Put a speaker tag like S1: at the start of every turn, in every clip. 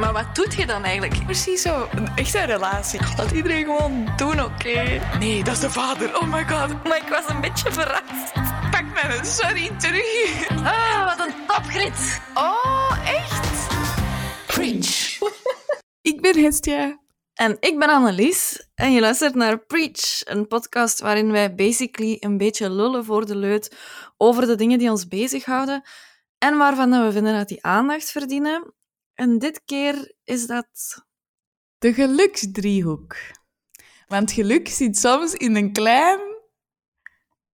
S1: maar wat doet je dan eigenlijk?
S2: Precies zo, een echte relatie.
S1: Dat iedereen gewoon doen, oké?
S2: Nee, dat is de vader. Oh my god.
S1: Maar ik was een beetje verrast.
S2: Pak mijn sorry terug.
S1: Ah, wat een topgrit.
S2: Oh, echt?
S1: Preach.
S2: Ik ben Hestia.
S1: En ik ben Annelies en je luistert naar Preach, een podcast waarin wij basically een beetje lullen voor de leut over de dingen die ons bezighouden en waarvan we vinden dat die aandacht verdienen. En dit keer is dat...
S2: De geluksdriehoek. Want geluk zit soms in een klein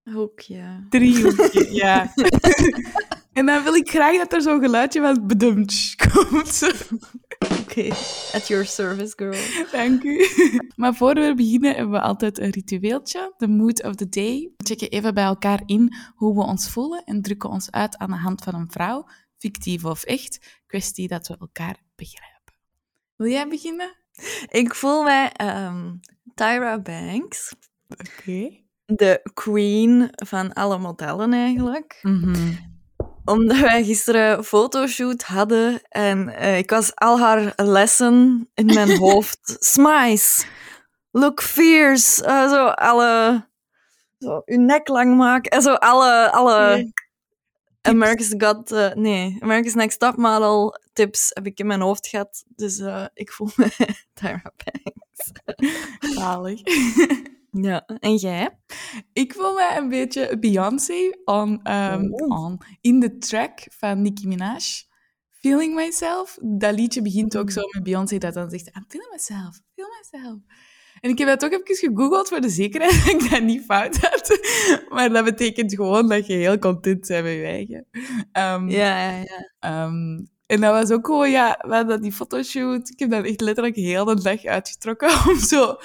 S1: Hoekje.
S2: driehoekje. ja. en dan wil ik graag dat er zo'n geluidje van bedumtsch komt.
S1: Oké, at your service, girl.
S2: Dank u. Maar voor we beginnen hebben we altijd een ritueeltje, de mood of the day. We checken even bij elkaar in hoe we ons voelen en drukken ons uit aan de hand van een vrouw, fictief of echt, kwestie dat we elkaar begrijpen. Wil jij beginnen?
S1: Ik voel mij ehm, Tyra Banks,
S2: Oké.
S1: de queen van alle modellen eigenlijk.
S2: Mhm.
S1: Omdat wij gisteren een fotoshoot hadden en eh, ik was al haar lessen in mijn hoofd. Smice, look fierce, eh, zo alle... Zo, uw nek lang maken. En zo alle... alle America's Got... eh, nee, America's Next Top Model tips heb ik in mijn hoofd gehad. Dus eh, ik voel me Tyra Banks.
S2: Zalig.
S1: Ja, en jij?
S2: Ik voel mij een beetje Beyoncé on,
S1: Oh.
S2: on, in de track van Nicki Minaj. Feeling Myself. Dat liedje begint ook zo met Beyoncé dat dan zegt I'm feeling myself, feel myself. En ik heb dat ook even gegoogeld voor de zekerheid dat ik dat niet fout had. Maar dat betekent gewoon dat je heel content bent met je eigen. Ehm,
S1: Ja, ja, ja.
S2: Ehm, en dat was ook gewoon, ja, we hadden die fotoshoot. Ik heb dat echt letterlijk heel de dag uitgetrokken om zo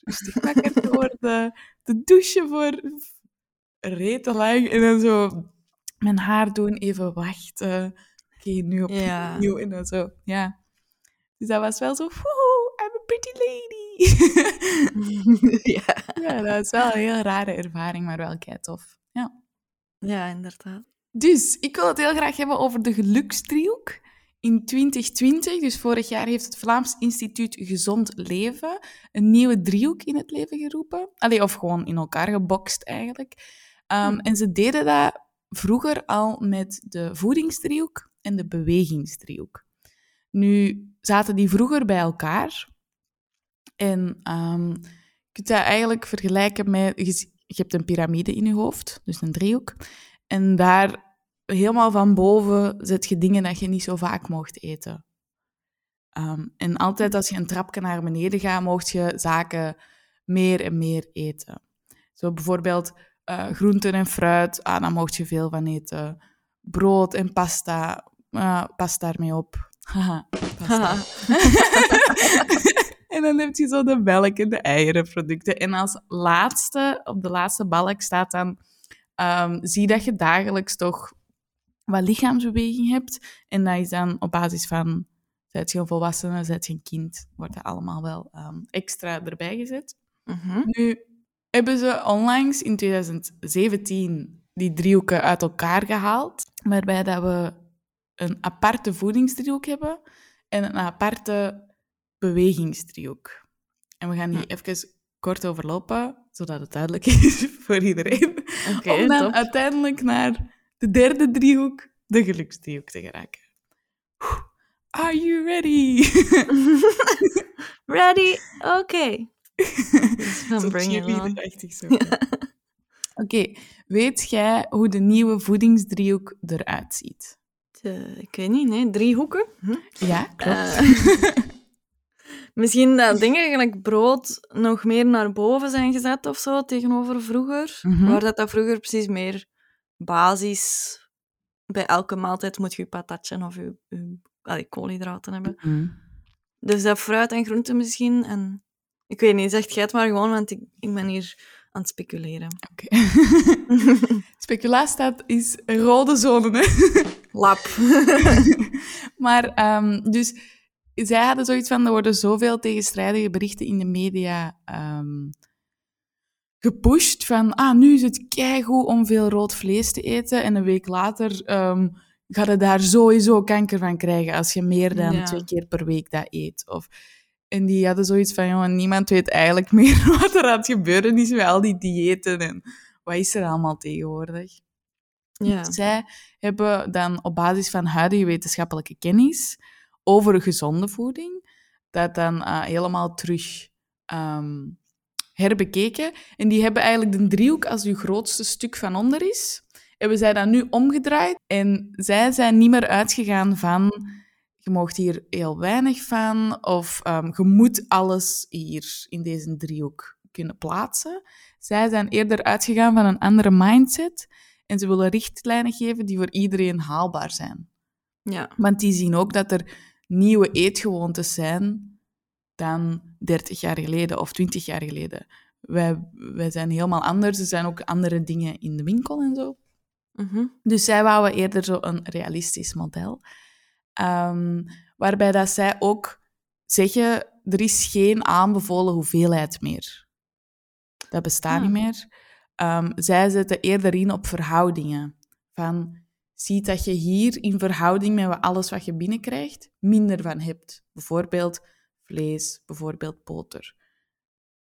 S2: rustig wakker te worden, te douchen voor rete lang en dan zo mijn haar doen, even wachten. Oké, nu opnieuw.
S1: Ja.
S2: En dan zo, ja. Dus dat was wel zo, woehoe, I'm a pretty lady.
S1: ja.
S2: ja, dat was wel een heel rare ervaring, maar wel kei tof. Ja.
S1: Ja, inderdaad.
S2: Dus ik wil het heel graag hebben over de geluksdriehoek. In 2020, dus vorig jaar, heeft het Vlaams Instituut Gezond Leven een nieuwe driehoek in het leven geroepen. Allee, of gewoon in elkaar gebokst eigenlijk. Um, En ze deden dat vroeger al met de voedingsdriehoek en de bewegingsdriehoek. Nu zaten die vroeger bij elkaar. En um, je kunt dat eigenlijk vergelijken met... Je, je hebt een piramide in je hoofd, dus een driehoek. En daar helemaal van boven zet je dingen dat je niet zo vaak mocht eten. Um, en altijd als je een trapje naar beneden gaat, mocht je zaken meer en meer eten. Zo bijvoorbeeld uh, groenten en fruit, ah, daar mocht je veel van eten. Brood en pasta, uh, pas daarmee op. Haha, pasta. en dan heb je zo de melk en de eierenproducten. En als laatste, op de laatste balk staat dan... Um, zie dat je dagelijks toch wat lichaamsbeweging hebt. En dat is dan op basis van, zijt je een volwassene, zijt je een kind, wordt dat allemaal wel um, extra erbij gezet.
S1: Mm -hmm.
S2: Nu hebben ze onlangs in 2017 die driehoeken uit elkaar gehaald, waarbij dat we een aparte voedingsdriehoek hebben en een aparte bewegingsdriehoek. En we gaan die even kort overlopen, zodat het duidelijk is voor iedereen.
S1: Okay,
S2: om dan
S1: top.
S2: uiteindelijk naar de derde driehoek, de geluksdriehoek, te geraken. Are you ready?
S1: ready? Oké. Okay.
S2: zo cheerleaderachtig zo. Oké, okay. weet jij hoe de nieuwe voedingsdriehoek eruit ziet?
S1: De, ik weet niet, nee. Driehoeken?
S2: Hm? Ja, klopt.
S1: Uh, misschien dat dingen gelijk brood nog meer naar boven zijn gezet of zo, tegenover vroeger.
S2: Mhm.
S1: Mm -hmm. Waar dat, dat vroeger precies meer basis... Bij elke maaltijd moet je je patatje of je, je allee, koolhydraten hebben.
S2: Mhm.
S1: Dus dat fruit en groenten misschien. En ik weet niet, zeg jij het maar gewoon, want ik, ik ben hier aan het speculeren.
S2: Oké. Okay. Speculatie is rode zone, hè?
S1: Lap.
S2: maar, um, dus zij hadden zoiets van, er worden zoveel tegenstrijdige berichten in de media um, gepusht van, ah, nu is het keigoed om veel rood vlees te eten. En een week later um, ga je daar sowieso kanker van krijgen als je meer dan
S1: Ja.
S2: twee keer per week dat eet. Of, en die hadden zoiets van, jongen, niemand weet eigenlijk meer wat er aan het gebeuren is met al die diëten en wat is er allemaal tegenwoordig.
S1: Ja.
S2: Zij hebben dan op basis van huidige wetenschappelijke kennis over gezonde voeding, dat dan eh, helemaal terug ehm, herbekeken. En die hebben eigenlijk de driehoek als uw grootste stuk van onder is, hebben zij dat nu omgedraaid. En zij zijn niet meer uitgegaan van, je mag hier heel weinig van, of ehm, je moet alles hier in deze driehoek kunnen plaatsen. Zij zijn eerder uitgegaan van een andere mindset. En ze willen richtlijnen geven die voor iedereen haalbaar zijn.
S1: Ja.
S2: Want die zien ook dat er nieuwe eetgewoontes zijn dan 30 jaar geleden of 20 jaar geleden. Wij, wij zijn helemaal anders. Er zijn ook andere dingen in de winkel en zo.
S1: Mhm.
S2: Dus zij wouden eerder zo een realistisch model. Ehm, waarbij dat zij ook zeggen, er is geen aanbevolen hoeveelheid meer. Dat bestaat
S1: Ah.
S2: niet meer. Ehm, zij zetten eerder in op verhoudingen. Van, zie dat je hier in verhouding met alles wat je binnenkrijgt, minder van hebt. Bijvoorbeeld vlees, bijvoorbeeld boter.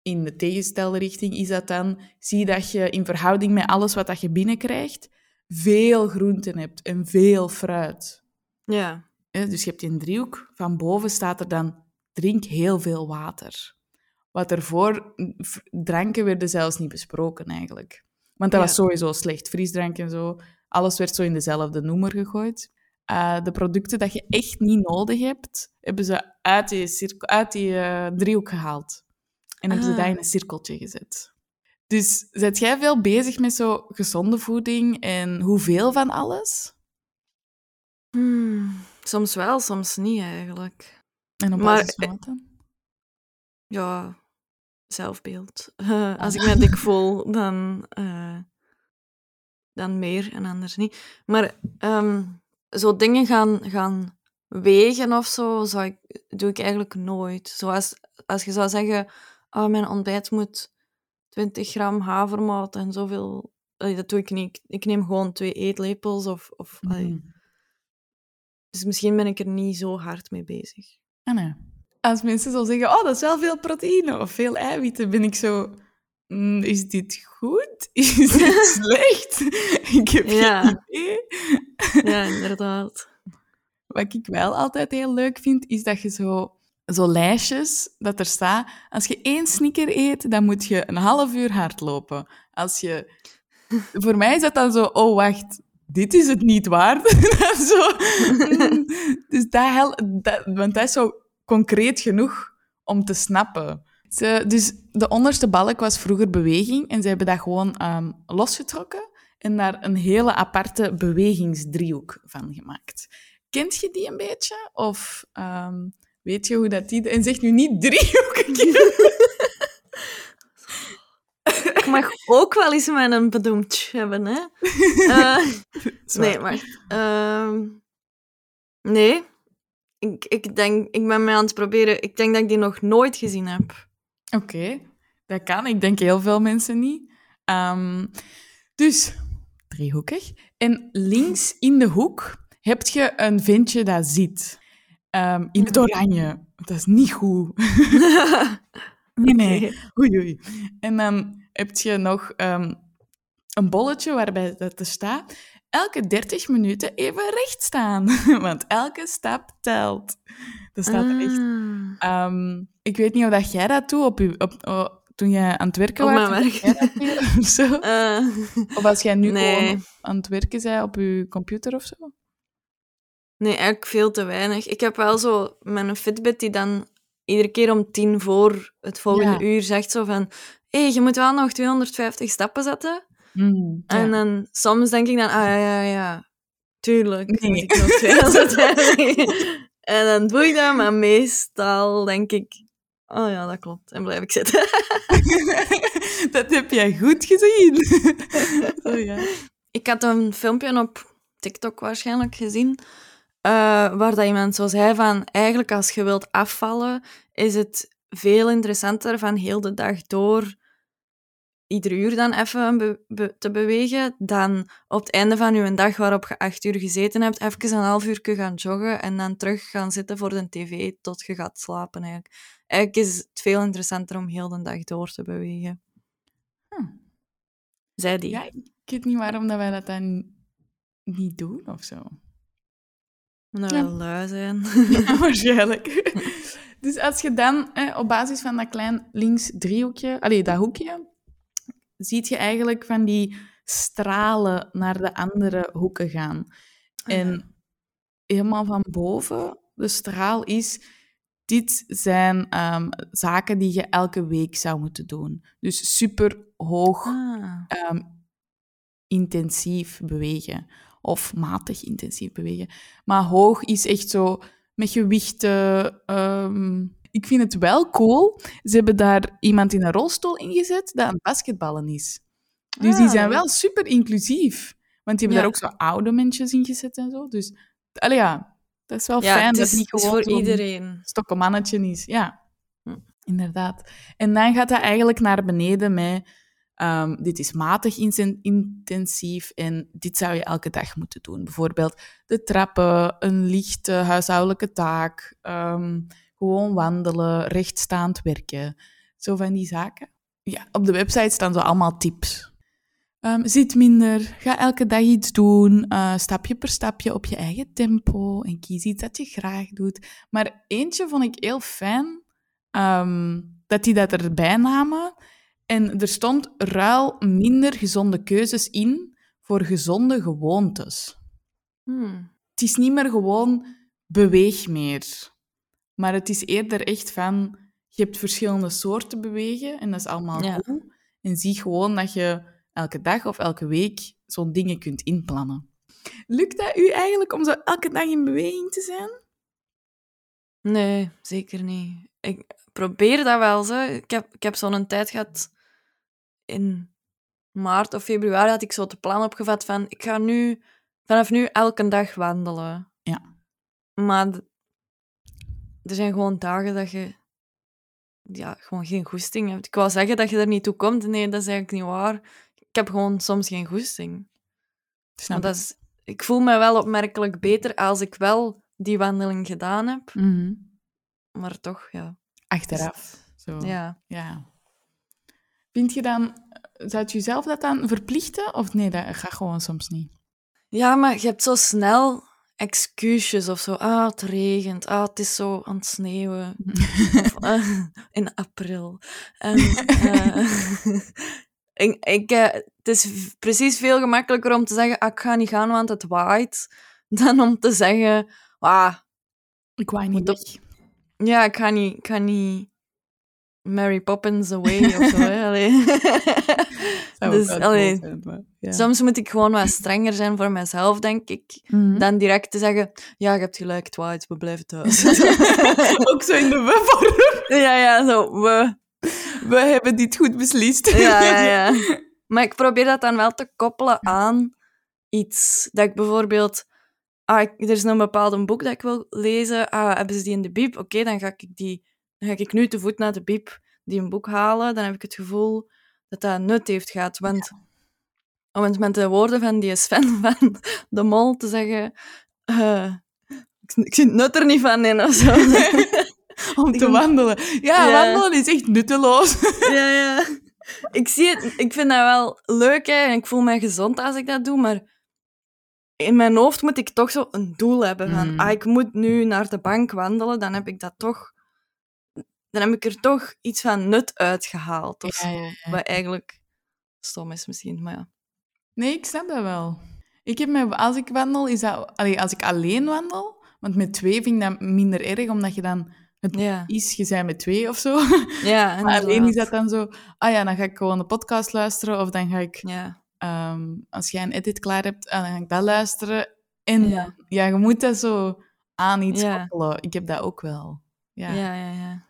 S2: In de tegenstelde richting is dat dan, zie dat je in verhouding met alles wat dat je binnenkrijgt, veel groenten hebt en veel fruit.
S1: Ja.
S2: Dus je hebt die driehoek. Van boven staat er dan, drink heel veel water. Wat ervoor, v- dranken werden zelfs niet besproken eigenlijk. Want dat
S1: Ja.
S2: was sowieso slecht. Frisdrank en zo, alles werd zo in dezelfde noemer gegooid. Eh, de producten dat je echt niet nodig hebt, hebben ze uit die, cirkel, uit die eh, driehoek gehaald. En hebben ze
S1: Ah.
S2: dat in een cirkeltje gezet. Dus zet jij veel bezig met zo gezonde voeding en hoeveel van alles?
S1: Hmm, Soms wel, soms niet eigenlijk.
S2: En op
S1: Maar-
S2: basis van wat dan?
S1: Ja, zelfbeeld. Eh, als ik me dik voel, dan, eh, dan meer en anders niet. Maar ehm, zo dingen gaan, gaan wegen of zo, zou ik, doe ik eigenlijk nooit. Zoals als je zou zeggen, oh, mijn ontbijt moet 20 gram havermout en zoveel... Allee, dat doe ik niet. Ik, neem gewoon twee eetlepels of... of.
S2: Mhm.
S1: Dus misschien ben ik er niet zo hard mee bezig.
S2: Ah, nee. Als mensen zo zeggen, oh, dat is wel veel proteïne of veel eiwitten, ben ik zo... "Mm, is dit goed? Is dit slecht? ik heb
S1: Ja.
S2: geen idee.
S1: Ja, inderdaad.
S2: Wat ik wel altijd heel leuk vind, is dat je zo, zo lijstjes, dat er staat, als je één sneaker eet, dan moet je een half uur hardlopen. Als je... Voor mij is dat dan zo, oh, wacht, dit is het niet waard. Zo, mm, dus dat, hel, dat, want dat is zo concreet genoeg om te snappen. Ze, dus de onderste balk was vroeger beweging en ze hebben dat gewoon ehm, losgetrokken en daar een hele aparte bewegingsdriehoek van gemaakt. Kent je die een beetje? Of ehm, weet je hoe dat die... En zeg nu niet driehoek.
S1: Ik mag ook wel eens mijn bedoemd hebben, hè? Eh, nee, maar... ehm, nee. Ik, ik denk... Ik ben mij aan het proberen... Ik denk dat ik die nog nooit gezien heb.
S2: Oké, dat kan. Ik denk heel veel mensen niet. Ehm, dus, driehoekig. En links in de hoek heb je een ventje dat zit. Ehm, in het oranje. Dat is niet goed. Nee, nee. Oei, oei. En dan heb je nog ehm, een bolletje waarbij dat er staat... Elke 30 minuten even recht staan. Want elke stap telt. Dat staat er echt
S1: Ah.
S2: Ehm, ik weet niet of dat jij dat doet op je, op, toen jij aan het werken
S1: Op
S2: was. of zo?
S1: Eh,
S2: Of als jij nu
S1: Nee.
S2: gewoon aan het werken bent op je computer of zo?
S1: nee, eigenlijk veel te weinig. Ik heb wel zo mijn Fitbit die dan iedere keer om tien voor het volgende
S2: Ja.
S1: uur zegt zo van... Hé, hey, je moet wel nog 250 stappen zetten.
S2: Mm, ja.
S1: En dan soms denk ik dan, ah ja, ja, ja, tuurlijk.
S2: Nee.
S1: moet ik nog 250. en dan doe ik dat, maar meestal denk ik, oh ja, dat klopt. En blijf ik zitten.
S2: dat heb jij goed gezien. Zo, ja.
S1: ik had een filmpje op TikTok waarschijnlijk gezien, eh, waar dat iemand zo zei van, eigenlijk als je wilt afvallen, is het veel interessanter van heel de dag door ieder uur dan even be- be- te bewegen, dan op het einde van je dag waarop je acht uur gezeten hebt, even een half uur gaan joggen en dan terug gaan zitten voor de tv tot je gaat slapen. Eigenlijk, eigenlijk is het veel interessanter om heel de dag door te bewegen.
S2: Hm.
S1: Zij die.
S2: Ja, ik weet niet waarom dat wij dat dan niet doen of zo.
S1: Omdat
S2: Ja.
S1: we lui zijn.
S2: Ja, waarschijnlijk. Dus als je dan eh, op basis van dat klein links driehoekje, allee, dat hoekje, ziet je eigenlijk van die stralen naar de andere hoeken gaan. En helemaal van boven, de straal is, dit zijn ehm, zaken die je elke week zou moeten doen. Dus super hoog
S1: Ah.
S2: ehm, intensief bewegen. Of matig intensief bewegen. Maar hoog is echt zo met gewichten. ehm, ik vind het wel cool. Ze hebben daar iemand in een rolstoel ingezet dat aan het basketballen is. Dus die
S1: Ah.
S2: zijn wel super inclusief. Want die hebben
S1: Ja.
S2: daar ook zo oude mensen ingezet en zo. Dus allee, ja, dat is wel
S1: Ja,
S2: fijn
S1: het
S2: dat
S1: is,
S2: niet
S1: het is
S2: gewoon
S1: voor iedereen.
S2: stokkemannetje is. Ja,
S1: Hm.
S2: inderdaad. En dan gaat dat eigenlijk naar beneden met... ehm, dit is matig intensief en dit zou je elke dag moeten doen. Bijvoorbeeld de trappen, een lichte huishoudelijke taak, ehm, gewoon wandelen, rechtstaand werken. Zo van die zaken. Ja, op de website staan zo allemaal tips. Ehm, zit minder, ga elke dag iets doen, eh, stapje per stapje op je eigen tempo en kies iets dat je graag doet. Maar eentje vond ik heel fijn, ehm, dat die dat erbij namen. En er stond ruil minder gezonde keuzes in voor gezonde gewoontes.
S1: Hmm.
S2: Het is niet meer gewoon beweeg meer. Maar het is eerder echt van, je hebt verschillende soorten bewegen en dat is allemaal
S1: Ja.
S2: goed. En zie gewoon dat je elke dag of elke week zo'n dingen kunt inplannen. Lukt dat u eigenlijk om zo elke dag in beweging te zijn?
S1: Nee, zeker niet. Ik probeer dat wel zo. Ik heb, ik heb zo'n tijd gehad in maart of februari had ik zo het plan opgevat van ik ga nu vanaf nu elke dag wandelen.
S2: Ja.
S1: Maar er zijn gewoon dagen dat je ja, gewoon geen goesting hebt. Ik wou zeggen dat je er niet toe komt. Nee, dat is eigenlijk niet waar. Ik heb gewoon soms geen goesting.
S2: Snap
S1: dat is, ik voel me wel opmerkelijk beter als ik wel die wandeling gedaan heb.
S2: Mhm.
S1: Maar toch, ja.
S2: Achteraf. Zo.
S1: ja.
S2: Ja. Vind je dan, zou je jezelf dat dan verplichten? Of nee, dat gaat gewoon soms niet.
S1: Ja, maar je hebt zo snel excuses of zo. Ah, het regent. Ah, het is zo aan het sneeuwen. Of, eh, in april. En, eh, ik, ik, eh, het is precies veel gemakkelijker om te zeggen, ah, ik ga niet gaan, want het waait, dan om te zeggen, ah,
S2: Ik wou niet
S1: op- ja, ik ga niet, ik ga niet Mary Poppins away of zo. Hè. Allee.
S2: Zou
S1: dus, allee,
S2: cool zijn, maar ja.
S1: soms moet ik gewoon wat strenger zijn voor mezelf, denk ik.
S2: Mhm.
S1: Dan direct te zeggen, ja, je hebt gelijk, het waait, we blijven thuis.
S2: ook zo in de we-vorm.
S1: ja, ja, zo, we.
S2: We hebben dit goed beslist.
S1: Ja, ja, ja. Maar ik probeer dat dan wel te koppelen aan iets. Dat ik bijvoorbeeld... Ah, ik- er is een bepaald boek dat ik wil lezen. Ah, hebben ze die in de bib? Oké, dan ga ik die... Dan ga ik nu te voet naar de bib die een boek halen. Dan heb ik het gevoel dat dat nut heeft gehad. Want om het met de woorden van die Sven van de Mol te zeggen... eh, ik, ik zie het nut er niet van in, of zo.
S2: Om te wandelen. Ja,
S1: Ja.
S2: wandelen is echt nutteloos.
S1: Ja, ja. Ik zie het, ik vind dat wel leuk hè, en ik voel me gezond als ik dat doe, maar in mijn hoofd moet ik toch zo een doel hebben van,
S2: Mm.
S1: ah, ik moet nu naar de bank wandelen, dan heb ik dat toch, dan heb ik er toch iets van nut uitgehaald. Of
S2: Ja,
S1: zo.
S2: ja, ja.
S1: Wat eigenlijk stom is misschien, maar ja.
S2: Nee, ik snap dat wel. Ik heb me, als ik wandel, is dat... Allee, als ik alleen wandel, want met twee vind ik dat minder erg, omdat je dan... Het
S1: Ja,
S2: is, je bent met twee of zo.
S1: ja
S2: Maar alleen is dat dan zo... Ah ja, dan ga ik gewoon de podcast luisteren, of dan ga ik...
S1: Ja,
S2: ehm, als jij een edit klaar hebt, ah, dan ga ik dat luisteren. En
S1: Ja.
S2: je moet dat zo aan iets koppelen. Ik heb dat ook wel. Ja.
S1: ja, ja.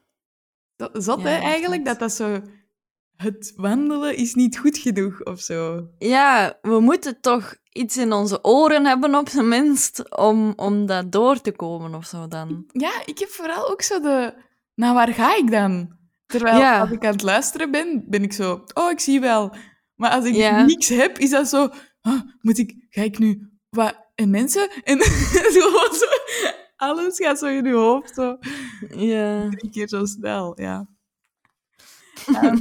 S2: Zot,
S1: Ja,
S2: hè, eigenlijk, dat dat zo... Het wandelen is niet goed genoeg, of zo.
S1: Ja, we moeten toch iets in onze oren hebben, op zijn minst, om, om dat door te komen of zo dan.
S2: Ja, ik heb vooral ook zo de... Nou, waar ga ik dan? Terwijl
S1: Ja.
S2: als ik aan het luisteren ben, ben ik zo, oh, ik zie wel. Maar als ik
S1: Ja.
S2: niks heb, is dat zo, ah, moet ik, ga ik nu, wat, en mensen? En zo, zo, alles gaat zo in je hoofd, zo
S1: Ja.
S2: drie keer zo snel, ja. Ehm,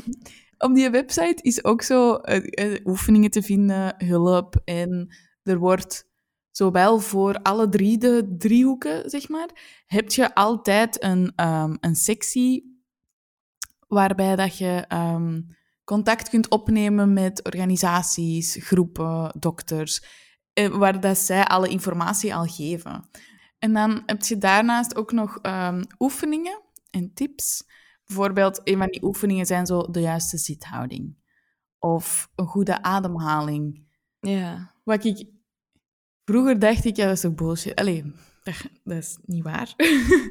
S2: op die website is ook zo eh, eh, oefeningen te vinden, hulp. En er wordt zowel voor alle drie de driehoeken, zeg maar, heb je altijd een, ehm, een sectie waarbij dat je ehm, contact kunt opnemen met organisaties, groepen, dokters, eh, waar dat zij alle informatie al geven. En dan heb je daarnaast ook nog ehm, oefeningen en tips. Bijvoorbeeld, een van die oefeningen zijn zo de juiste zithouding. Of een goede ademhaling.
S1: Ja.
S2: Wat ik... Vroeger dacht ik, ja, dat is toch bullshit. Allee, dat, dat is niet waar.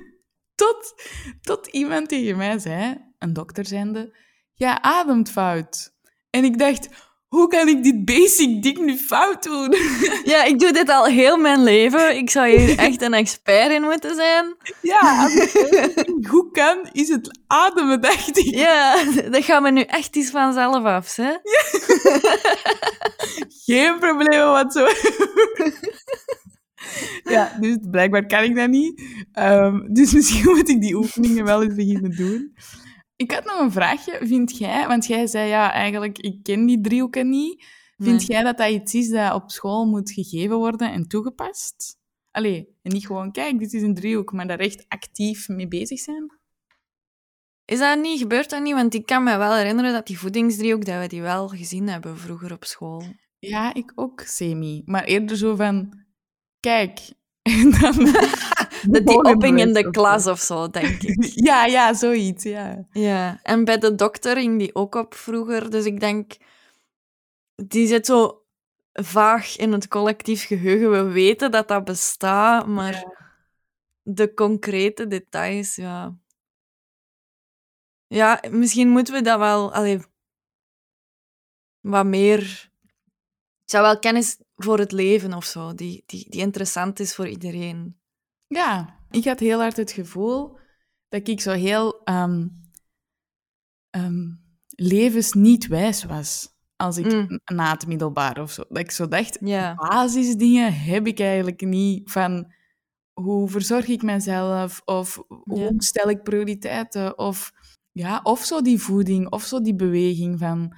S2: tot, tot iemand tegen mij zei, een dokter zijnde, jij ademt fout. En ik dacht, hoe kan ik dit basic ding nu fout doen?
S1: ja, ik doe dit al heel mijn leven. Ik zou hier echt een expert in moeten zijn.
S2: ja, als ik goed kan, is het ademen, dacht ik.
S1: Ja, dat gaat me nu echt iets vanzelf af, hè?
S2: Geen problemen whatsoever. ja, dus blijkbaar kan ik dat niet. Ehm, dus misschien moet ik die oefeningen wel eens beginnen doen. Ik had nog een vraagje. Vind jij, want jij zei ja, eigenlijk, ik ken die driehoeken niet. Vind
S1: Nee.
S2: jij dat dat iets is dat op school moet gegeven worden en toegepast? Allee, en niet gewoon, kijk, dit is een driehoek, maar daar echt actief mee bezig zijn?
S1: Is dat niet? Gebeurt dat niet? Want ik kan me wel herinneren dat die voedingsdriehoek, dat we die wel gezien hebben vroeger op school.
S2: Ja, ik ook semi. Maar eerder zo van, kijk. En dan
S1: Dat die
S2: volgende
S1: opping in de klas of zo, denk ik.
S2: Ja, ja, zoiets, ja.
S1: Ja, en bij de dokter ging die ook op vroeger. Dus ik denk, die zit zo vaag in het collectief geheugen. We weten dat dat bestaat, maar de concrete details, ja. Ja, misschien moeten we dat wel allee, wat meer. Ik zou wel kennis voor het leven of zo, die, die, die interessant is voor iedereen.
S2: Ja, ik had heel hard het gevoel dat ik zo heel ehm, ehm, levensniet wijs was. Als ik
S1: Mm.
S2: na het middelbaar of zo. Dat ik zo dacht, basisdingen heb ik eigenlijk niet. Van hoe verzorg ik mezelf? Of hoe stel ik prioriteiten? Of, ja, of zo die voeding, of zo die beweging van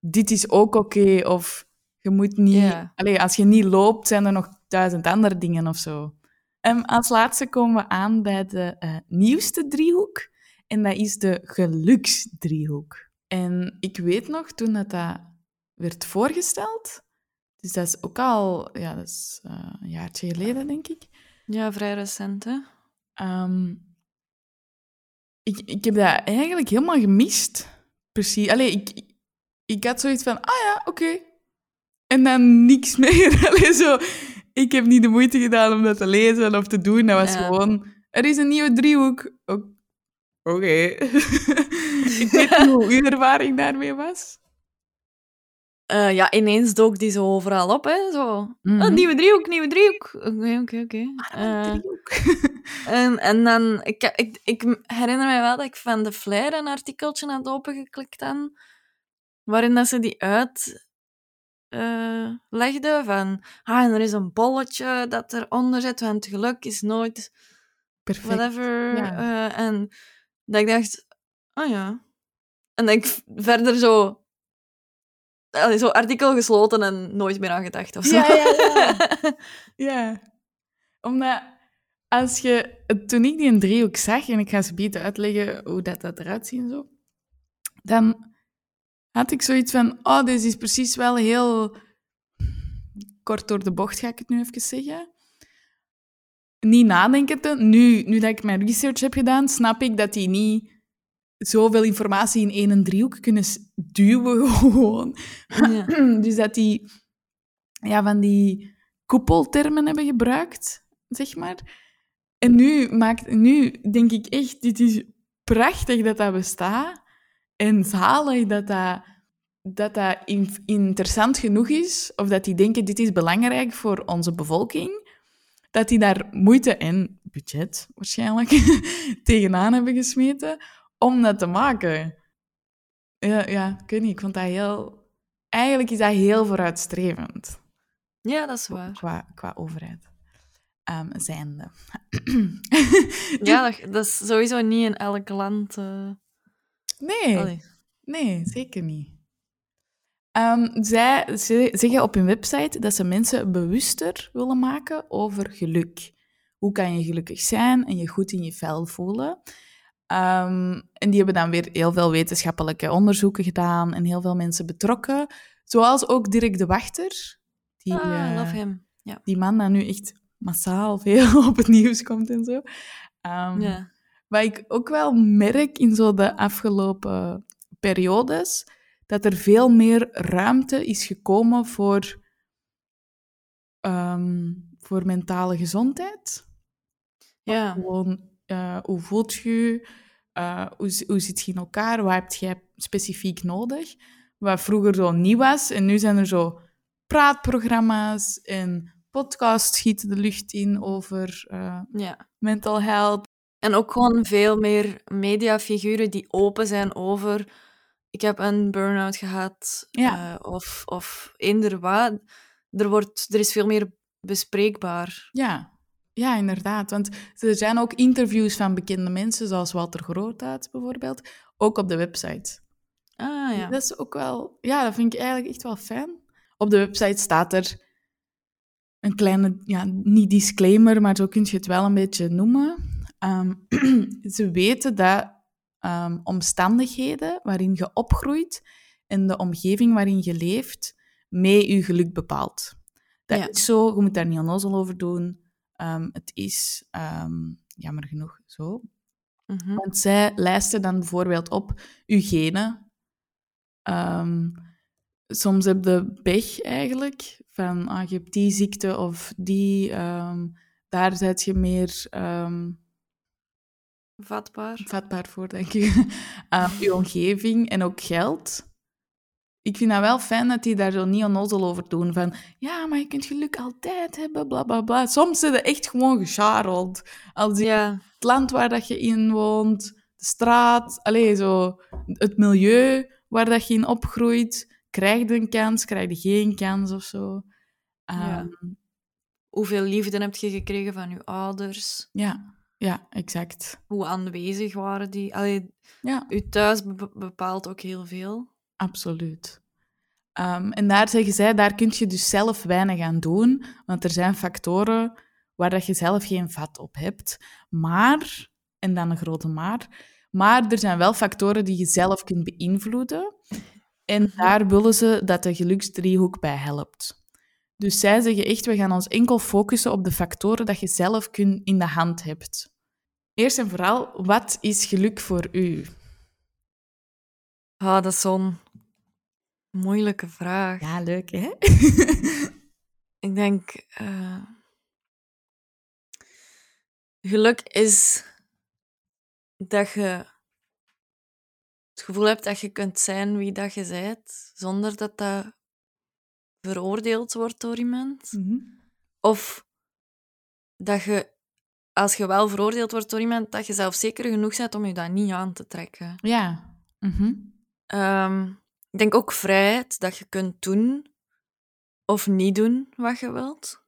S2: dit is ook oké. of je moet niet...
S1: Ja.
S2: Allee, als je niet loopt, zijn er nog duizend andere dingen of zo. Ehm, als laatste komen we aan bij de eh, nieuwste driehoek. En dat is de geluksdriehoek. En ik weet nog, toen dat, dat werd voorgesteld... Dus dat is ook al... Ja, dat is eh, een jaartje geleden, denk ik.
S1: Ja, vrij recent, hè?
S2: Ehm, ik, ik heb dat eigenlijk helemaal gemist. Precies. Allee, ik, ik had zoiets van, ah ja, oké. En dan niks meer. Allee, zo. Ik heb niet de moeite gedaan om dat te lezen of te doen. Dat was
S1: Ja.
S2: gewoon, er is een nieuwe driehoek. Oké. ik weet niet hoe uw ervaring daarmee was.
S1: Eh, ja, ineens dook die zo overal op, hè? Zo.
S2: Mhm.
S1: Oh, nieuwe driehoek, nieuwe driehoek. Oké, oké, oké.
S2: Een
S1: Eh,
S2: driehoek.
S1: En, en dan, ik, ik, ik herinner me wel dat ik van de Flyer een artikeltje had opengeklikt aan, waarin dat ze die uit eh, legde van, ah, en er is een bolletje dat eronder zit, want geluk is nooit
S2: Perfect.
S1: whatever.
S2: ja.
S1: eh, en dat ik dacht, oh ja. En dat ik verder zo, allee, zo artikel gesloten en nooit meer aan gedacht of zo.
S2: Ja, ja, ja. Ja, omdat als je, toen ik die een driehoek zag, en ik ga ze beter uitleggen hoe dat, dat eruit ziet en zo, dan had ik zoiets van, oh, deze is precies wel heel kort door de bocht, ga ik het nu even zeggen. Niet nadenkend. Nu, nu dat ik mijn research heb gedaan, snap ik dat die niet zoveel informatie in één en driehoek kunnen duwen gewoon.
S1: Ja.
S2: Dus dat die ja, van die koepeltermen hebben gebruikt, zeg maar. En nu, maakt, nu denk ik echt, dit is prachtig dat dat bestaat. En zalig dat dat, dat, dat in- interessant genoeg is. Of dat die denken, dit is belangrijk voor onze bevolking. Dat die daar moeite en budget waarschijnlijk tegenaan hebben gesmeten. om dat te maken. Ja, ja, ik weet niet, ik vond dat heel... Eigenlijk is dat heel vooruitstrevend
S1: Ja, dat is waar.
S2: qua, qua overheid. Ehm zijnde.
S1: Ja, dat, dat is sowieso niet in elk land. eh,
S2: Nee,
S1: allee.
S2: nee, zeker niet. Ehm, zij ze- zeggen op hun website dat ze mensen bewuster willen maken over geluk. Hoe kan je gelukkig zijn en je goed in je vel voelen? Ehm, en die hebben dan weer heel veel wetenschappelijke onderzoeken gedaan en heel veel mensen betrokken. Zoals ook Dirk de Wachter, die,
S1: ah,
S2: eh,
S1: love him.
S2: die man dat nu echt massaal veel op het nieuws komt en zo. Ehm,
S1: Ja.
S2: Wat ik ook wel merk in zo de afgelopen periodes, dat er veel meer ruimte is gekomen voor, ehm, voor mentale gezondheid.
S1: ja.
S2: Gewoon, eh, hoe voelt je je? Eh, hoe, hoe zit je in elkaar? Wat heb jij specifiek nodig? Wat vroeger zo niet was. En nu zijn er zo praatprogramma's en podcasts schieten de lucht in over eh,
S1: ja.
S2: mental health.
S1: En ook gewoon veel meer mediafiguren die open zijn over... Ik heb een burn-out gehad.
S2: Ja.
S1: eh, of, of eender wat. Er, wordt, er is veel meer bespreekbaar.
S2: Ja, ja, inderdaad. Want er zijn ook interviews van bekende mensen, zoals Walter Groothuis bijvoorbeeld, ook op de website.
S1: Ah, ja.
S2: Dat is ook wel... Ja, dat vind ik eigenlijk echt wel fijn. Op de website staat er een kleine, ja, niet disclaimer, maar zo kun je het wel een beetje noemen. Ehm, ze weten dat ehm, omstandigheden waarin je opgroeit en de omgeving waarin je leeft, mee je geluk bepaalt. Dat
S1: Ja.
S2: is zo, je moet daar niet onnozel over doen. Ehm, het is jammer genoeg zo.
S1: Mhm.
S2: Want zij lijsten dan bijvoorbeeld op uw genen. Soms heb je pech eigenlijk, van ah, je hebt die ziekte of die, daar zet je meer
S1: Vatbaar.
S2: vatbaar voor, denk ik. Ehm, je omgeving en ook geld. Ik vind dat wel fijn dat die daar zo niet onnozel over doen. Van, ja, maar je kunt geluk altijd hebben, bla, bla, bla. Soms zijn ze echt gewoon gescharreld. Als
S1: Ja.
S2: het land waar dat je in woont, de straat, allez, zo, het milieu waar dat je in opgroeit. Krijg je een kans, krijg je geen kans of zo.
S1: Ja.
S2: Ehm,
S1: Hoeveel liefde heb je gekregen van je ouders?
S2: ja, ja, exact.
S1: Hoe aanwezig waren die? Allee,
S2: Ja,
S1: je thuis be- bepaalt ook heel veel.
S2: absoluut. Ehm, en daar zeggen zij, daar kun je dus zelf weinig aan doen, want er zijn factoren waar dat je zelf geen vat op hebt. Maar, en dan een grote maar, maar er zijn wel factoren die je zelf kunt beïnvloeden. En daar willen ze dat de geluksdriehoek bij helpt. Dus zij zeggen echt, we gaan ons enkel focussen op de factoren dat je zelf kun, in de hand hebt. Eerst en vooral, wat is geluk voor u?
S1: Ah, dat is zo'n moeilijke vraag.
S2: Ja, leuk hè?
S1: Ik denk... eh, geluk is dat je het gevoel hebt dat je kunt zijn wie dat je bent, zonder dat dat veroordeeld wordt door iemand.
S2: Mhm.
S1: Of dat je, als je wel veroordeeld wordt door iemand, dat je zelf zeker genoeg bent om je dat niet aan te trekken.
S2: Ja. Mhm.
S1: Ehm, ik denk ook vrijheid, dat je kunt doen of niet doen wat je wilt.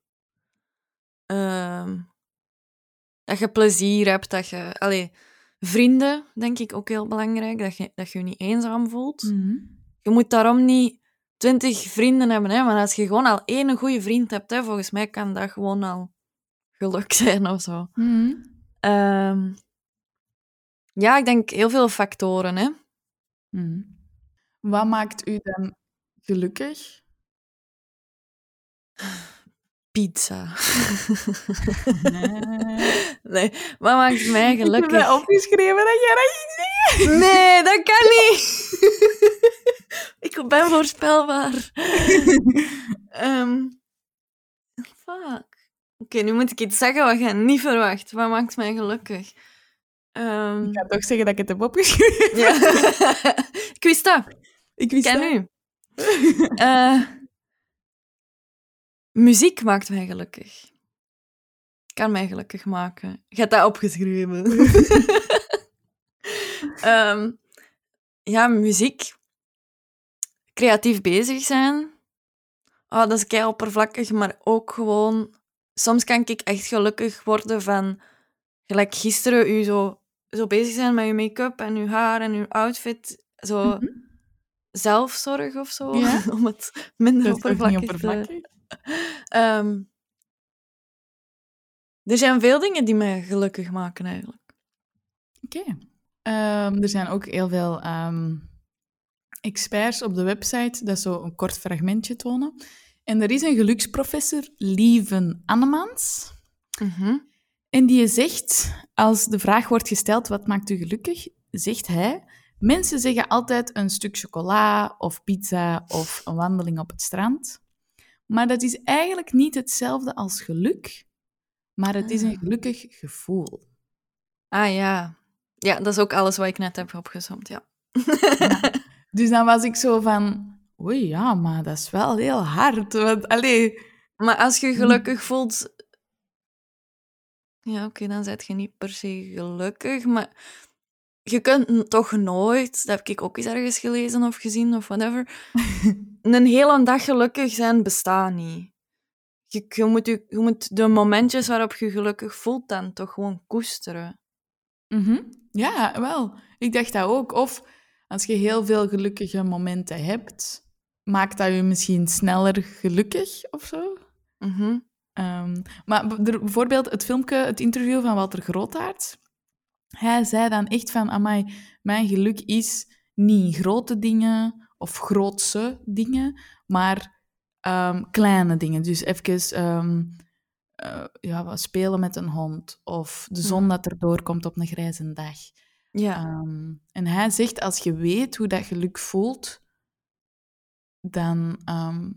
S1: Ehm, dat je plezier hebt, dat je... Allee, vrienden, denk ik ook heel belangrijk, dat je dat je, je niet eenzaam voelt.
S2: Mhm.
S1: Je moet daarom niet twintig vrienden hebben, hè, maar als je gewoon al één goede vriend hebt, hè, volgens mij kan dat gewoon al geluk zijn of zo.
S2: Mhm.
S1: Ehm, ja, ik denk heel veel factoren. Hè.
S2: Mhm. Wat maakt u dan gelukkig?
S1: Pizza. nee, wat maakt mij
S2: Ik heb
S1: gelukkig?
S2: opgeschreven dat jij dat zeggen.
S1: Nee, dat kan niet. ik ben voorspelbaar. Ehm, fuck. Oké, nu moet ik iets zeggen wat je niet verwacht. Wat maakt mij gelukkig? Ehm,
S2: Ik ga toch zeggen dat ik het heb opgeschreven.
S1: ja. ik wist dat.
S2: Ik wist
S1: Ken
S2: dat.
S1: u. Eh, muziek maakt mij gelukkig. Kan mij gelukkig maken. Je hebt dat opgeschreven. Ehm, ja, muziek. Creatief bezig zijn. Oh, dat is kei oppervlakkig, maar ook gewoon... Soms kan ik echt gelukkig worden van... Gelijk gisteren, u zo, zo bezig zijn met je make-up en je haar en je outfit. Zo
S2: Mhm.
S1: zelfzorg of zo,
S2: Ja.
S1: om het minder oppervlakkig,
S2: oppervlakkig.
S1: te... Ehm, er zijn veel dingen die mij gelukkig maken, eigenlijk.
S2: Oké. Ehm, er zijn ook heel veel ehm, experts op de website dat zo een kort fragmentje tonen. En er is een geluksprofessor, Lieven Annemans.
S1: Mhm.
S2: En die zegt, als de vraag wordt gesteld, wat maakt u gelukkig? Zegt hij, mensen zeggen altijd een stuk chocola of pizza of een wandeling op het strand. Maar dat is eigenlijk niet hetzelfde als geluk, maar het is een
S1: Ah.
S2: gelukkig gevoel.
S1: Ah ja. Ja, dat is ook alles wat ik net heb opgezomd, ja.
S2: Dus dan was ik zo van, oei ja, maar dat is wel heel hard. Want, allee,
S1: Maar als je gelukkig voelt... Ja, oké, dan ben je niet per se gelukkig, maar je kunt toch nooit, dat heb ik ook eens ergens gelezen of gezien of whatever, een hele dag gelukkig zijn bestaat niet. Je, je, moet je, je moet de momentjes waarop je gelukkig voelt dan toch gewoon koesteren.
S2: mhm. Ja, wel. Ik dacht dat ook. Of als je heel veel gelukkige momenten hebt, maakt dat je misschien sneller gelukkig of zo.
S1: Mhm.
S2: Ehm, maar bijvoorbeeld het filmpje, het interview van Walter Grootaert. Hij zei dan echt van, amai, mijn geluk is niet grote dingen of grootse dingen, maar ehm, kleine dingen. Dus even ehm, eh, ja, spelen met een hond of de zon
S1: Mhm.
S2: dat er doorkomt op een grijze dag.
S1: Ja.
S2: Ehm, en hij zegt, als je weet hoe dat geluk voelt, dan... ehm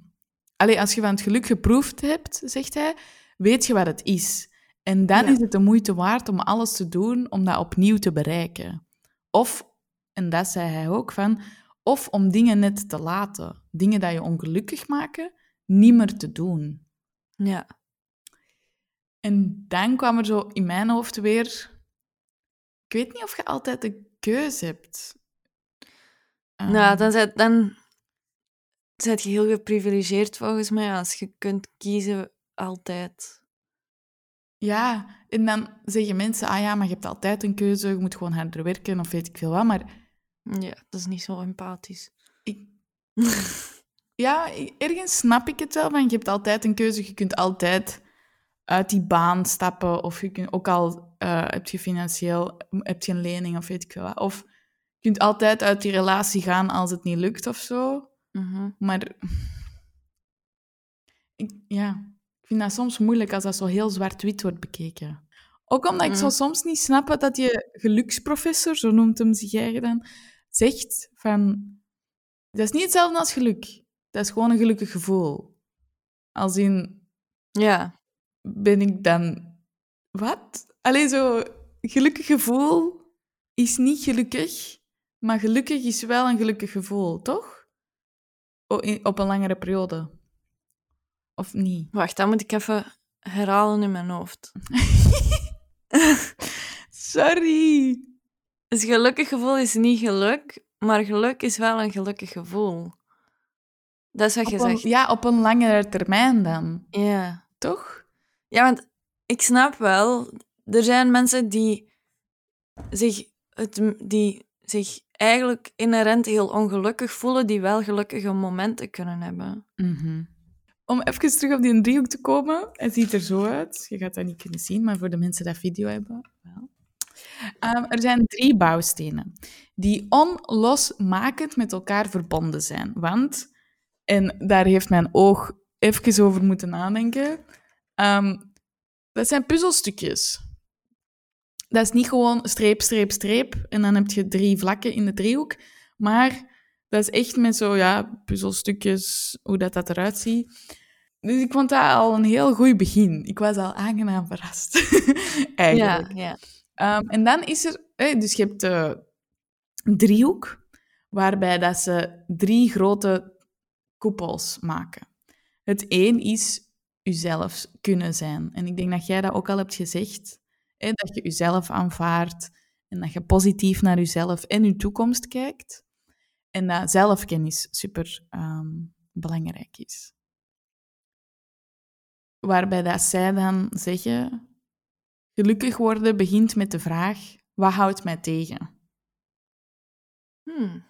S2: allee, als je van het geluk geproefd hebt, zegt hij, weet je wat het is. En dan
S1: Ja.
S2: is het de moeite waard om alles te doen om dat opnieuw te bereiken. Of, en dat zei hij ook, van, of om dingen net te laten. Dingen die je ongelukkig maken, niet meer te doen.
S1: ja.
S2: En dan kwam er zo in mijn hoofd weer... Ik weet niet of je altijd de keuze hebt.
S1: Nou,
S2: Ehm,
S1: dan zijn dan zijt je heel geprivilegeerd volgens mij als je kunt kiezen altijd.
S2: Ja, en dan zeggen mensen, ah ja, maar je hebt altijd een keuze, je moet gewoon harder werken of weet ik veel wat. Maar
S1: Ja, dat is niet zo empathisch.
S2: ik, ja, ergens snap ik het wel, want je hebt altijd een keuze. Je kunt altijd uit die baan stappen of je kunt ook al eh, heb je financieel heb je een lening of weet ik veel wat. Of je kunt altijd uit die relatie gaan als het niet lukt of zo.
S1: Mhm.
S2: Maar ik, ja, ik vind dat soms moeilijk als dat zo heel zwart-wit wordt bekeken. Ook omdat ik zo
S1: Mm.
S2: soms niet snap dat je geluksprofessor, zo noemt hem zich eigen dan, zegt van... Dat is niet hetzelfde als geluk. Dat is gewoon een gelukkig gevoel. Als in,
S1: Ja.
S2: Ben ik dan... Wat? Allee, zo... Gelukkig gevoel is niet gelukkig, maar gelukkig is wel een gelukkig gevoel, toch? Op een langere periode. Of niet?
S1: Wacht, dat moet ik even herhalen in mijn hoofd.
S2: Sorry.
S1: Dus gelukkig gevoel is niet geluk, maar geluk is wel een gelukkig gevoel. Dat is wat je
S2: een-
S1: zegt.
S2: ja, op een langere termijn dan,
S1: Ja.
S2: toch?
S1: Ja, want ik snap wel, er zijn mensen die zich, het, die zich eigenlijk inherent heel ongelukkig voelen, die wel gelukkige momenten kunnen hebben.
S2: Mhm. Om even terug op die driehoek te komen. Het ziet er zo uit. Je gaat dat niet kunnen zien, maar voor de mensen die video hebben, wel. Ehm, er zijn drie bouwstenen die onlosmakend met elkaar verbonden zijn. Want, en daar heeft mijn oog even over moeten nadenken, ehm, dat zijn puzzelstukjes. Dat is niet gewoon streep, streep, streep en dan heb je drie vlakken in de driehoek, maar dat is echt met zo, ja, puzzelstukjes, hoe dat, dat eruit ziet. Dus ik vond dat al een heel goed begin. Ik was al aangenaam verrast, eigenlijk.
S1: Ja, ja.
S2: Ehm, en dan is er... dus je hebt de driehoek, waarbij dat ze drie grote koepels maken. Het één is uzelf kunnen zijn. En ik denk dat jij dat ook al hebt gezegd. Hè, dat je jezelf aanvaardt En dat je positief naar jezelf en je toekomst kijkt. En dat zelfkennis super ehm, belangrijk is. Waarbij dat zij dan zeggen, gelukkig worden begint met de vraag, wat houdt mij tegen?
S1: Hmm.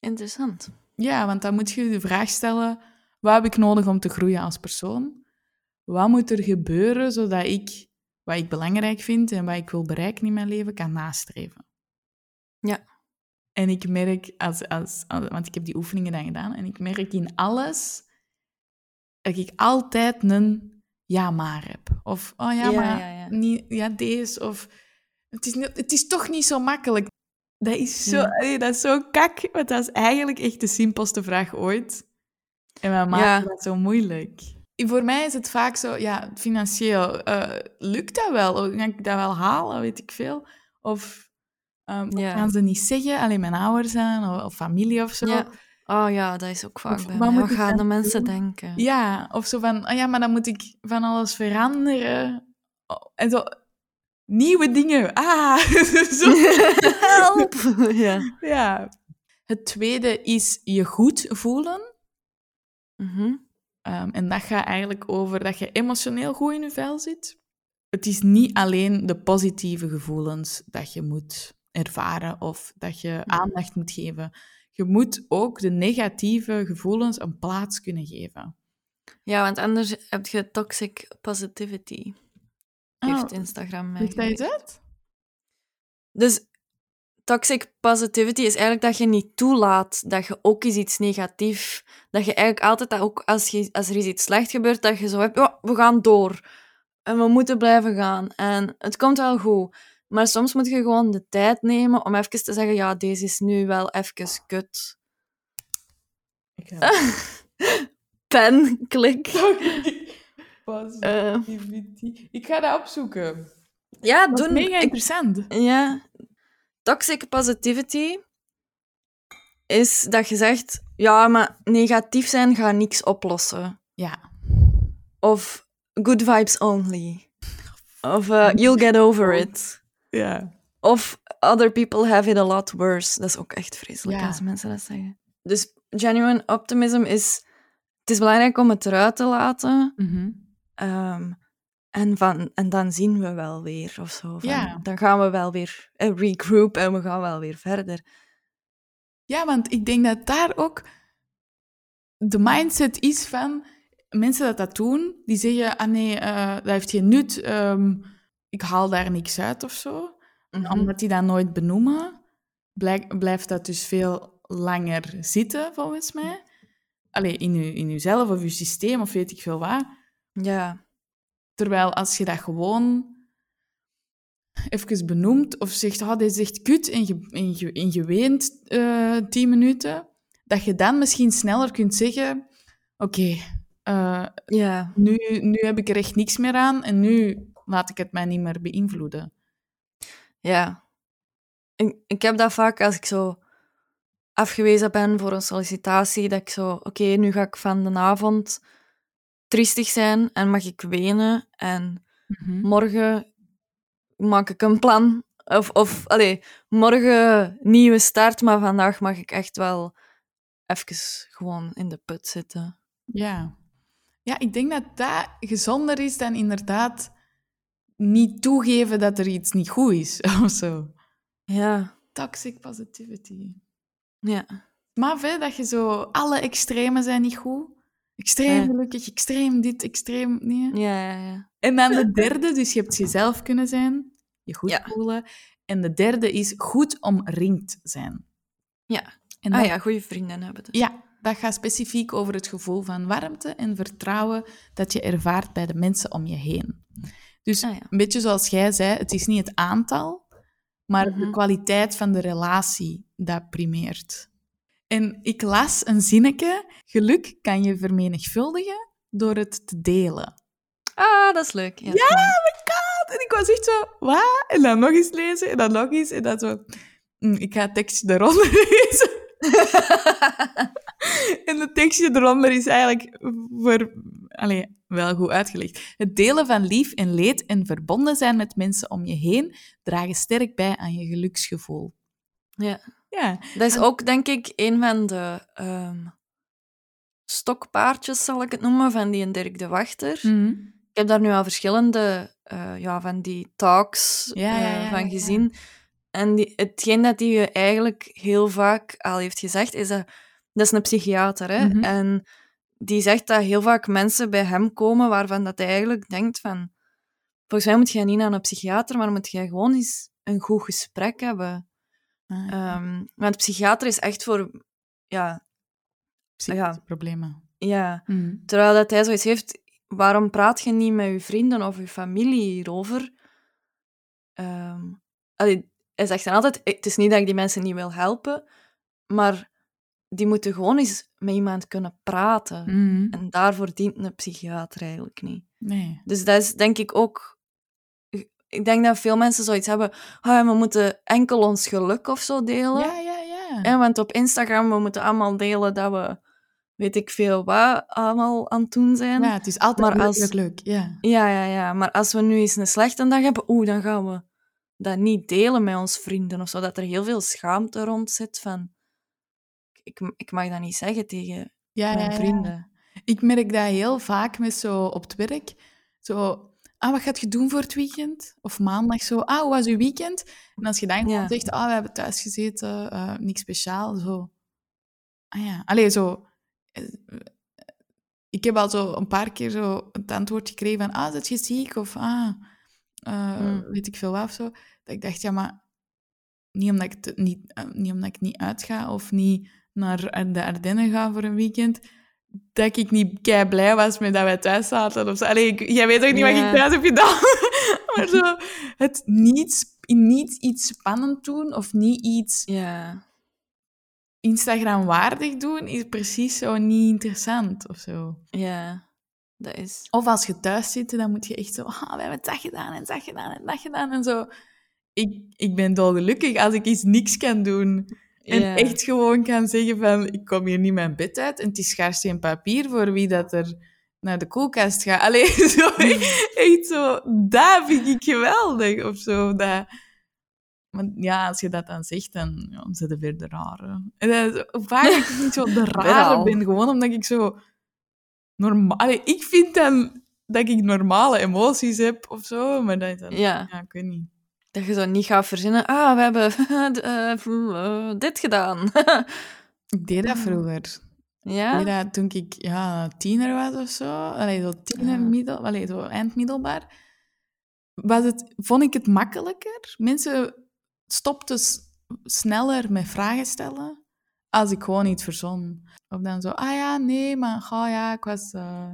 S1: Interessant.
S2: Ja, want dan moet je de vraag stellen, wat heb ik nodig om te groeien als persoon? Wat moet er gebeuren zodat ik wat ik belangrijk vind en wat ik wil bereiken in mijn leven kan nastreven?
S1: Ja.
S2: En ik merk, als, als, als- want ik heb die oefeningen dan gedaan, en ik merk in alles dat ik altijd een ja maar heb. Of, oh ja,
S1: Ja,
S2: maar
S1: ja, ja.
S2: Niet, ja, deze, of het is, het is toch niet zo makkelijk. Dat is zo, dat is zo kak, want dat is eigenlijk echt de simpelste vraag ooit. En wij maken
S1: Ja.
S2: dat zo moeilijk. Voor mij is het vaak zo, ja, financieel, eh, lukt dat wel? Kan ik dat wel halen, weet ik veel? Of
S1: Ja.
S2: gaan ze niet zeggen? Alleen mijn ouders zijn, of, of familie of zo.
S1: Ja. Oh ja, dat is ook vaak
S2: Of
S1: bij
S2: wat
S1: mij. gaan de mensen
S2: doen?
S1: denken?
S2: Ja, of zo van, oh ja, maar dan moet ik van alles veranderen. Oh, En zo, nieuwe dingen. Ah, zo.
S1: Help! ja.
S2: Ja. Het tweede is je goed voelen.
S1: Mhm.
S2: Ehm, en dat gaat eigenlijk over dat je emotioneel goed in je vel zit. Het is niet alleen de positieve gevoelens dat je moet ervaren of dat je aandacht moet geven. Je moet ook de negatieve gevoelens een plaats kunnen geven.
S1: Ja, want anders heb je toxic positivity. Heeft
S2: Oh,
S1: Instagram mij
S2: Ligt dat uit?
S1: Dus toxic positivity is eigenlijk dat je niet toelaat dat je ook eens iets negatiefs... Dat je eigenlijk altijd, dat ook als, je, als er iets slecht gebeurt, dat je zo hebt, "Ja, we gaan door. En we moeten blijven gaan. En het komt wel goed. Maar soms moet je gewoon de tijd nemen om even te zeggen, ja, deze is nu wel even kut.
S2: Ik ga...
S1: Pen, klik. Eh,
S2: Positivity. Ik ga dat opzoeken.
S1: ja,
S2: Dat
S1: doen.
S2: mega
S1: Ik-
S2: interessant.
S1: Ja. Toxic positivity is dat je zegt, ja, maar negatief zijn gaat niks oplossen.
S2: Ja.
S1: Of good vibes only. Of uh, you'll get over it.
S2: Ja.
S1: Of other people have it a lot worse. Dat is ook echt vreselijk
S2: Ja.
S1: als mensen dat zeggen. Dus genuine optimism is... Het is belangrijk om het eruit te laten.
S2: Mhm.
S1: Ehm, en, van, en dan zien we wel weer of zo. Van,
S2: Ja.
S1: Dan gaan we wel weer eh, regroup en we gaan wel weer verder.
S2: Ja, want ik denk dat daar ook de mindset is van mensen dat dat doen, die zeggen, ah nee, eh, dat heeft geen nut, ehm, ik haal daar niks uit of zo.
S1: Mhm.
S2: Omdat die dat nooit benoemen, blijft dat dus veel langer zitten, volgens mij. Allee, in, u, in uzelf of uw systeem of weet ik veel wat.
S1: Ja,
S2: Terwijl als je dat gewoon even benoemt of zegt, oh, dit is echt kut en je, en je, en je weent eh, tien minuten, dat je dan misschien sneller kunt zeggen, oké, eh,
S1: ja,
S2: nu, nu heb ik er echt niks meer aan en nu laat ik het mij niet meer beïnvloeden.
S1: ja. Ik, ik heb dat vaak als ik zo afgewezen ben voor een sollicitatie, dat ik zo, oké, nu ga ik van de avond triestig zijn en mag ik wenen en morgen maak ik een plan. Of, of allee, morgen nieuwe start, maar vandaag mag ik echt wel even gewoon in de put zitten.
S2: Ja. Ja, ik denk dat dat gezonder is dan inderdaad niet toegeven dat er iets niet goed is of zo.
S1: Ja,
S2: Toxic positivity.
S1: ja.
S2: Maar hè, dat je zo... Alle extremen zijn niet goed. Extreem
S1: Ja.
S2: gelukkig, extreem dit, extreem... Nee.
S1: Ja, ja, ja.
S2: En dan de derde, dus je hebt jezelf kunnen zijn, je goed voelen. En de derde is goed omringd zijn.
S1: Ja.
S2: En
S1: Ah ja, goede vrienden hebben dus.
S2: ja, dat gaat specifiek over het gevoel van warmte en vertrouwen dat je ervaart bij de mensen om je heen. Dus
S1: Ah ja.
S2: een beetje zoals jij zei, het is niet het aantal, maar de
S1: Mhm.
S2: kwaliteit van de relatie dat primeert. En ik las een zinnetje, geluk kan je vermenigvuldigen door het te delen.
S1: Ah, dat is leuk. Ja,
S2: Ja, my god! En ik was echt zo, wat? En dan nog eens lezen, en dan nog eens, en dan zo... hm, ik ga het tekstje eronder lezen. en het tekstje eronder is eigenlijk voor... Allee, Wel goed uitgelegd. Het delen van lief en leed en verbonden zijn met mensen om je heen dragen sterk bij aan je geluksgevoel.
S1: Ja.
S2: Ja.
S1: Dat is ook, denk ik, een van de ehm, stokpaardjes, zal ik het noemen, van die Dirk de Wachter.
S2: Mhm.
S1: Ik heb daar nu al verschillende eh, ja, van die talks
S2: Ja, ja,
S1: eh,
S2: ja,
S1: van gezien. En die, hetgeen dat hij je eigenlijk heel vaak al heeft gezegd, is dat... Dat is een psychiater, hè.
S2: Mhm.
S1: En die zegt dat heel vaak mensen bij hem komen waarvan dat hij eigenlijk denkt van... Volgens mij moet je niet naar een psychiater, maar moet je gewoon eens een goed gesprek hebben.
S2: Ah,
S1: Ehm, want psychiater is echt voor... Ja,
S2: psychische
S1: ja.
S2: problemen.
S1: ja.
S2: Mhm.
S1: Terwijl dat hij zoiets heeft, waarom praat je niet met je vrienden of je familie hierover? Ehm, allee, hij zegt dan altijd, het is niet dat ik die mensen niet wil helpen, maar die moeten gewoon eens met iemand kunnen praten.
S2: Mhm.
S1: En daarvoor dient een psychiater eigenlijk niet.
S2: Nee.
S1: Dus dat is denk ik ook... Ik denk dat veel mensen zoiets hebben, ah, we moeten enkel ons geluk of zo delen.
S2: Ja, ja, ja.
S1: Ja, want op Instagram, we moeten allemaal delen dat we, weet ik veel wat, allemaal aan het doen zijn.
S2: Ja, het is altijd
S1: Maar
S2: leuk,
S1: als-
S2: leuk, leuk. Ja.
S1: Ja, ja, ja. Maar als we nu eens een slechte dag hebben, oeh, dan gaan we dat niet delen met ons vrienden of zo. Dat er heel veel schaamte rond zit van... Ik, ik mag dat niet zeggen tegen
S2: Ja,
S1: mijn
S2: ja.
S1: vrienden.
S2: Ik merk dat heel vaak met zo op het werk. Zo, ah, wat gaat je doen voor het weekend? Of maandag zo, ah, hoe was je weekend? En als je dan gewoon
S1: Ja.
S2: zegt, ah, we hebben thuis gezeten, eh, niks speciaal, zo. Ah ja, allee, zo... eh, Ik heb al zo een paar keer zo het antwoord gekregen van, ah, zit je ziek? Of, ah, eh,
S1: Hmm.
S2: weet ik veel wat of zo. Dat ik dacht, ja, maar niet omdat ik, het niet, eh, niet omdat ik niet uitga of niet naar de Ardennen ga voor een weekend, dat ik niet kei blij was met dat wij thuis zaten. Of zo. Allee, ik- jij weet ook niet wat ik thuis heb gedaan. maar zo, het niet, niet iets spannend doen of niet iets
S1: Ja.
S2: Instagram-waardig doen, is precies zo niet interessant of zo.
S1: Ja. Dat is...
S2: Of als je thuis zit, dan moet je echt zo, ah, we hebben dat gedaan en dat gedaan en dat gedaan en zo. Ik, ik ben dolgelukkig als ik eens niks kan doen. En echt gewoon kan zeggen van, ik kom hier niet mijn bed uit en het is schaars geen papier voor wie dat er naar de koelkast gaat. Allee, zo, echt zo, dat vind ik geweldig of zo. Dat, want ja, als je dat dan zegt, dan, ja, zit je weer de rare. En dat is vaak dat ik niet zo de rare ben, gewoon omdat ik zo normaal... Allee, ik vind dan dat ik normale emoties heb of zo, maar dat is dan...
S1: Ja.
S2: ja ik weet niet.
S1: Dat je zo niet gaat verzinnen, ah, we hebben eh, eh, dit gedaan.
S2: Ik deed dat vroeger.
S1: ja?
S2: dat toen ik ja, tiener was of zo. Allee, zo tiener,
S1: Ja.
S2: middel, allee, zo eindmiddelbaar. Was het, vond ik het makkelijker. Mensen stopten sneller met vragen stellen als ik gewoon iets verzon. Of dan zo, ah ja, nee, maar ga ja, ik was eh,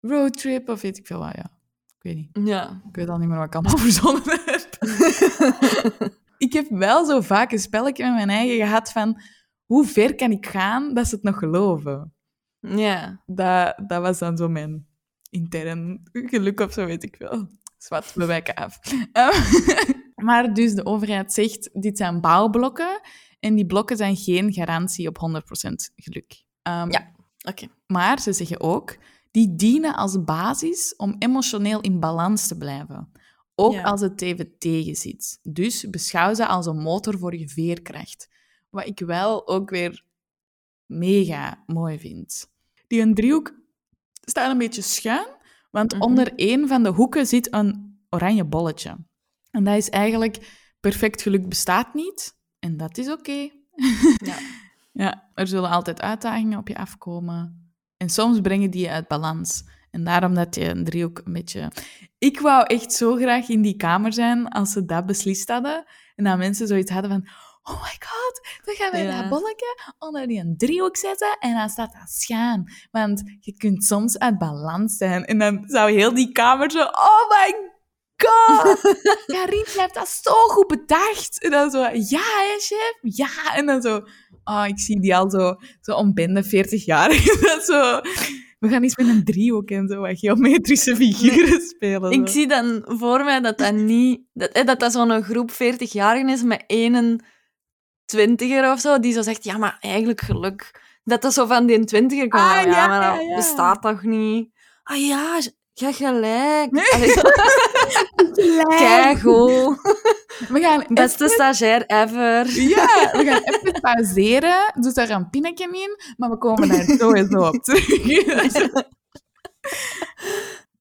S2: roadtrip of weet ik veel wat, ja. Ik weet niet.
S1: Ja.
S2: Ik weet al niet meer wat ik allemaal verzonnen heb. ik heb wel zo vaak een spelletje met mijn eigen gehad van hoe ver kan ik gaan dat ze het nog geloven.
S1: Ja.
S2: Dat, dat was dan zo mijn intern geluk of zo, weet ik veel. Zwat, we wijken af. Ehm, maar dus de overheid zegt, dit zijn bouwblokken en die blokken zijn geen garantie op 100% geluk. Ehm,
S1: Ja. Oké.
S2: Maar ze zeggen ook, die dienen als basis om emotioneel in balans te blijven. Ook
S1: Ja.
S2: als het even tegenzit. Dus beschouw ze als een motor voor je veerkracht. Wat ik wel ook weer mega mooi vind. Die een driehoek staat een beetje schuin, want
S1: Mhm.
S2: onder één van de hoeken zit een oranje bolletje. En dat is eigenlijk perfect geluk bestaat niet. En dat is oké.
S1: Ja.
S2: Ja, er zullen altijd uitdagingen op je afkomen. En soms brengen die je uit balans. En daarom dat je een driehoek een beetje... Ik wou echt zo graag in die kamer zijn als ze dat beslist hadden. En dat mensen zoiets hadden van... Oh my god, dan gaan we
S1: Ja.
S2: dat bolletje onder die een driehoek zetten en dan staat dat schuin. Want je kunt soms uit balans zijn. En dan zou heel die kamer zo... Oh my god! Karin, je hebt dat zo goed bedacht. En dan zo... Ja, hè, chef? Ja. En dan zo... Oh, ik zie die al zo, zo onbende 40 jaar. dat zo... We gaan eens met een driehoek en zo wat geometrische figuren spelen.
S1: Ik zie dan voor mij dat dat niet... Dat dat, dat zo'n groep 40-jarigen is met één twintiger of zo, die zo zegt, ja, maar eigenlijk geluk. Dat dat zo van die twintiger komt.
S2: Ah,
S1: ja,
S2: ja,
S1: maar dat
S2: ja,
S1: bestaat toch niet? ah ja, ja gelijk. Allee, Keigoed.
S2: We gaan
S1: Beste
S2: even-
S1: stagiair ever.
S2: Ja, we gaan even pauzeren. Doe daar een pinnetje in, maar we komen daar sowieso op terug.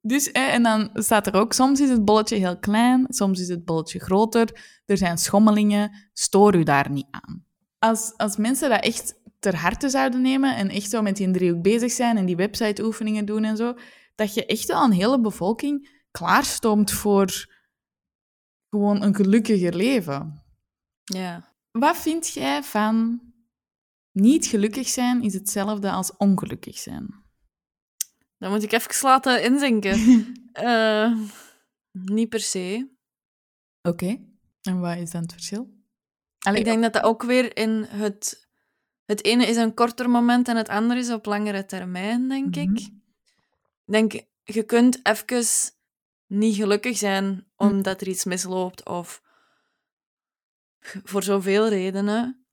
S2: Dus, eh, en dan staat er ook, soms is het bolletje heel klein, soms is het bolletje groter, er zijn schommelingen, stoor u daar niet aan. Als, als mensen dat echt ter harte zouden nemen en echt zo met die driehoek bezig zijn en die website-oefeningen doen en zo, dat je echt wel een hele bevolking klaarstoomt voor gewoon een gelukkiger leven.
S1: Ja.
S2: Wat vind jij van niet gelukkig zijn is hetzelfde als ongelukkig zijn?
S1: Dan moet ik even laten inzinken. Eh, niet per se.
S2: Oké. En wat is dan het verschil? Allee,
S1: Ik denk dat dat ook weer in het... Het ene is een korter moment en het andere is op langere termijn, denk
S2: Mhm.
S1: ik. Ik denk, je kunt even niet gelukkig zijn omdat er iets misloopt of voor zoveel redenen.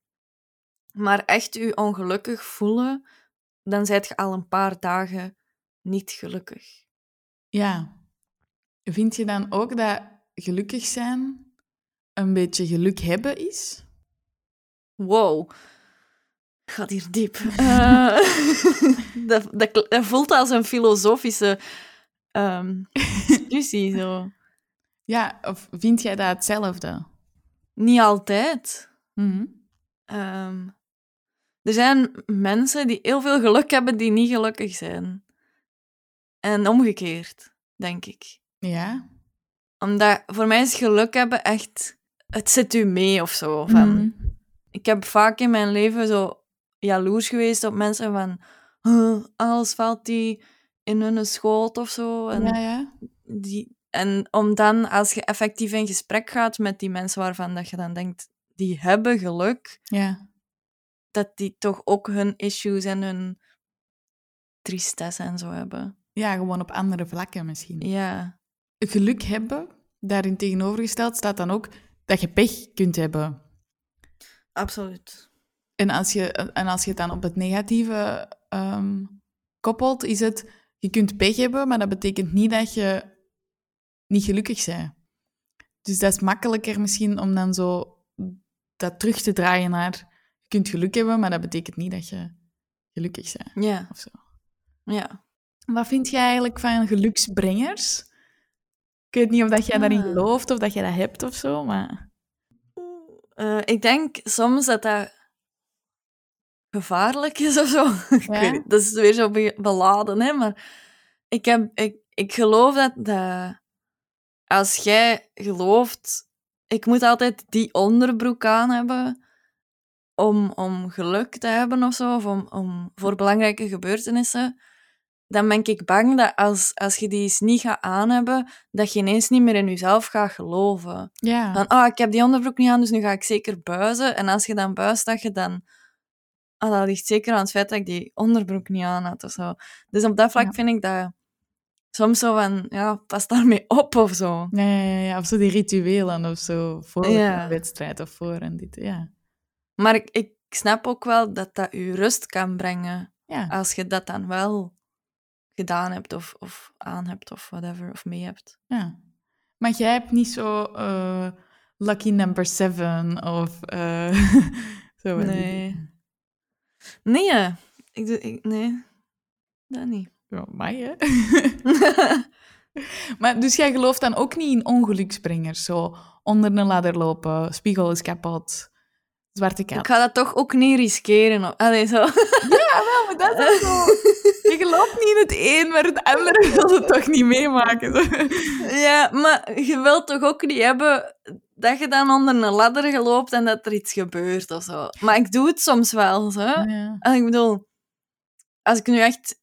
S1: Maar echt je ongelukkig voelen, dan zijt je al een paar dagen niet gelukkig.
S2: Ja. Vind je dan ook dat gelukkig zijn een beetje geluk hebben is?
S1: Wow. Gaat hier diep. Eh, dat, dat, dat voelt als een filosofische ehm, discussie. Zo.
S2: Ja, of vind jij dat hetzelfde?
S1: Niet altijd.
S2: Mhm.
S1: Ehm, er zijn mensen die heel veel geluk hebben die niet gelukkig zijn. En omgekeerd, denk ik.
S2: Ja.
S1: Omdat voor mij is geluk hebben echt... Het zit u mee of zo. Van,
S2: Mhm.
S1: Ik heb vaak in mijn leven zo jaloers geweest op mensen van... "Huh, alles valt die in hun schoot of zo. En,
S2: Ja, ja.
S1: die, en om dan, als je effectief in gesprek gaat met die mensen waarvan dat je dan denkt... Die hebben geluk,
S2: Ja.
S1: dat die toch ook hun issues en hun tristesse en zo hebben.
S2: Ja, gewoon op andere vlakken misschien.
S1: Ja,
S2: Geluk hebben, daarin tegenovergesteld, staat dan ook dat je pech kunt hebben.
S1: absoluut.
S2: En als je, en als je het dan op het negatieve ehm, koppelt, is het... Je kunt pech hebben, maar dat betekent niet dat je niet gelukkig bent. Dus dat is makkelijker misschien om dan zo dat terug te draaien naar... Je kunt geluk hebben, maar dat betekent niet dat je gelukkig bent.
S1: Ja,
S2: Of zo.
S1: ja.
S2: Wat vind jij eigenlijk van geluksbrengers? Ik weet niet of dat jij daarin
S1: Ah.
S2: gelooft of dat jij dat hebt of zo, maar...
S1: Eh, ik denk soms dat dat gevaarlijk is of zo. ik
S2: Ja?
S1: weet niet, dat is weer zo be- beladen, hè. Maar ik, heb, ik, ik geloof dat, dat als jij gelooft... Ik moet altijd die onderbroek aan hebben om, om geluk te hebben of zo, of om, om, voor belangrijke gebeurtenissen. Dan ben ik bang dat als, als je die eens niet gaat aan hebben, dat je ineens niet meer in jezelf gaat geloven.
S2: Ja.
S1: Van, ah, ik heb die onderbroek niet aan, dus nu ga ik zeker buizen. En als je dan buist, dat je dan... Ah, dat ligt zeker aan het feit dat ik die onderbroek niet aan had of zo. Dus op dat vlak
S2: Ja.
S1: vind ik dat soms zo van, ja, pas daarmee op of zo.
S2: Ja, ja, of zo die rituelen of zo, voor
S1: Ja.
S2: een wedstrijd of voor en dit, ja.
S1: Maar ik, ik snap ook wel dat dat je rust kan brengen
S2: Ja,
S1: als je dat dan wel gedaan hebt of, of aan hebt of whatever, of mee hebt.
S2: ja. Maar jij hebt niet zo eh, lucky number seven of eh, zo.
S1: Nee. Nee, hè. ik doe, ik, nee, dat niet.
S2: Ja, mij, hè? maar dus jij gelooft dan ook niet in ongeluksbrengers? Zo onder een ladder lopen, spiegel is kapot, zwarte kat.
S1: Ik ga dat toch ook niet riskeren. Allee, zo.
S2: Ja, maar dat is zo. Je gelooft niet in het een, maar het andere wil het toch niet meemaken. zo.
S1: Ja, maar je wilt toch ook niet hebben dat je dan onder een ladder geloopt en dat er iets gebeurt of zo. Maar ik doe het soms wel, zo.
S2: Ja.
S1: En ik bedoel, als ik nu echt...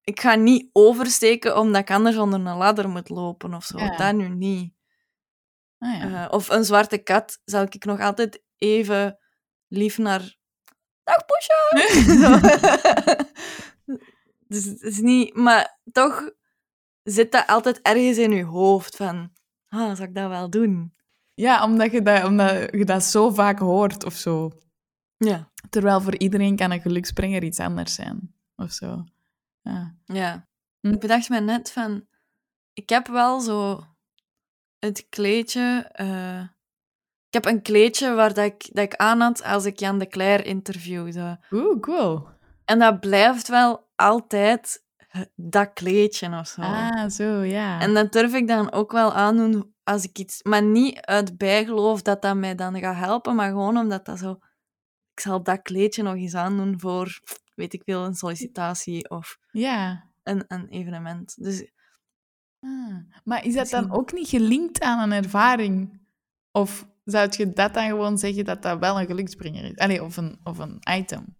S1: Ik ga niet oversteken omdat ik anders onder een ladder moet lopen of zo.
S2: Ja.
S1: Dat nu niet.
S2: Ah, ja.
S1: Eh, of een zwarte kat zal ik nog altijd even lief naar... Dag, Poesje! dus het is niet... Maar toch zit dat altijd ergens in je hoofd van... Ah, zou ik dat wel doen?
S2: Ja, omdat je, dat, omdat je dat zo vaak hoort of zo.
S1: Ja.
S2: Terwijl voor iedereen kan een geluksbrenger iets anders zijn. Of zo. Ja.
S1: Ja.
S2: Hm.
S1: Ik bedacht me net van... Ik heb wel zo het kleedje... eh, ik heb een kleedje waar dat ik, dat ik aan had als ik Jan de Cler interviewde.
S2: Oeh, cool.
S1: En dat blijft wel altijd dat kleedje of zo.
S2: Ah, zo, ja.
S1: En dat durf ik dan ook wel aandoen als ik iets... Maar niet uit bijgeloof dat dat mij dan gaat helpen, maar gewoon omdat dat zo... Ik zal dat kleedje nog eens aandoen voor, weet ik veel, een sollicitatie of
S2: Ja.
S1: een, een evenement. Dus
S2: Ah. Maar is dat dan ook niet gelinkt aan een ervaring? Of zou je dat dan gewoon zeggen dat dat wel een geluksbringer is? Allee, of een, of een item?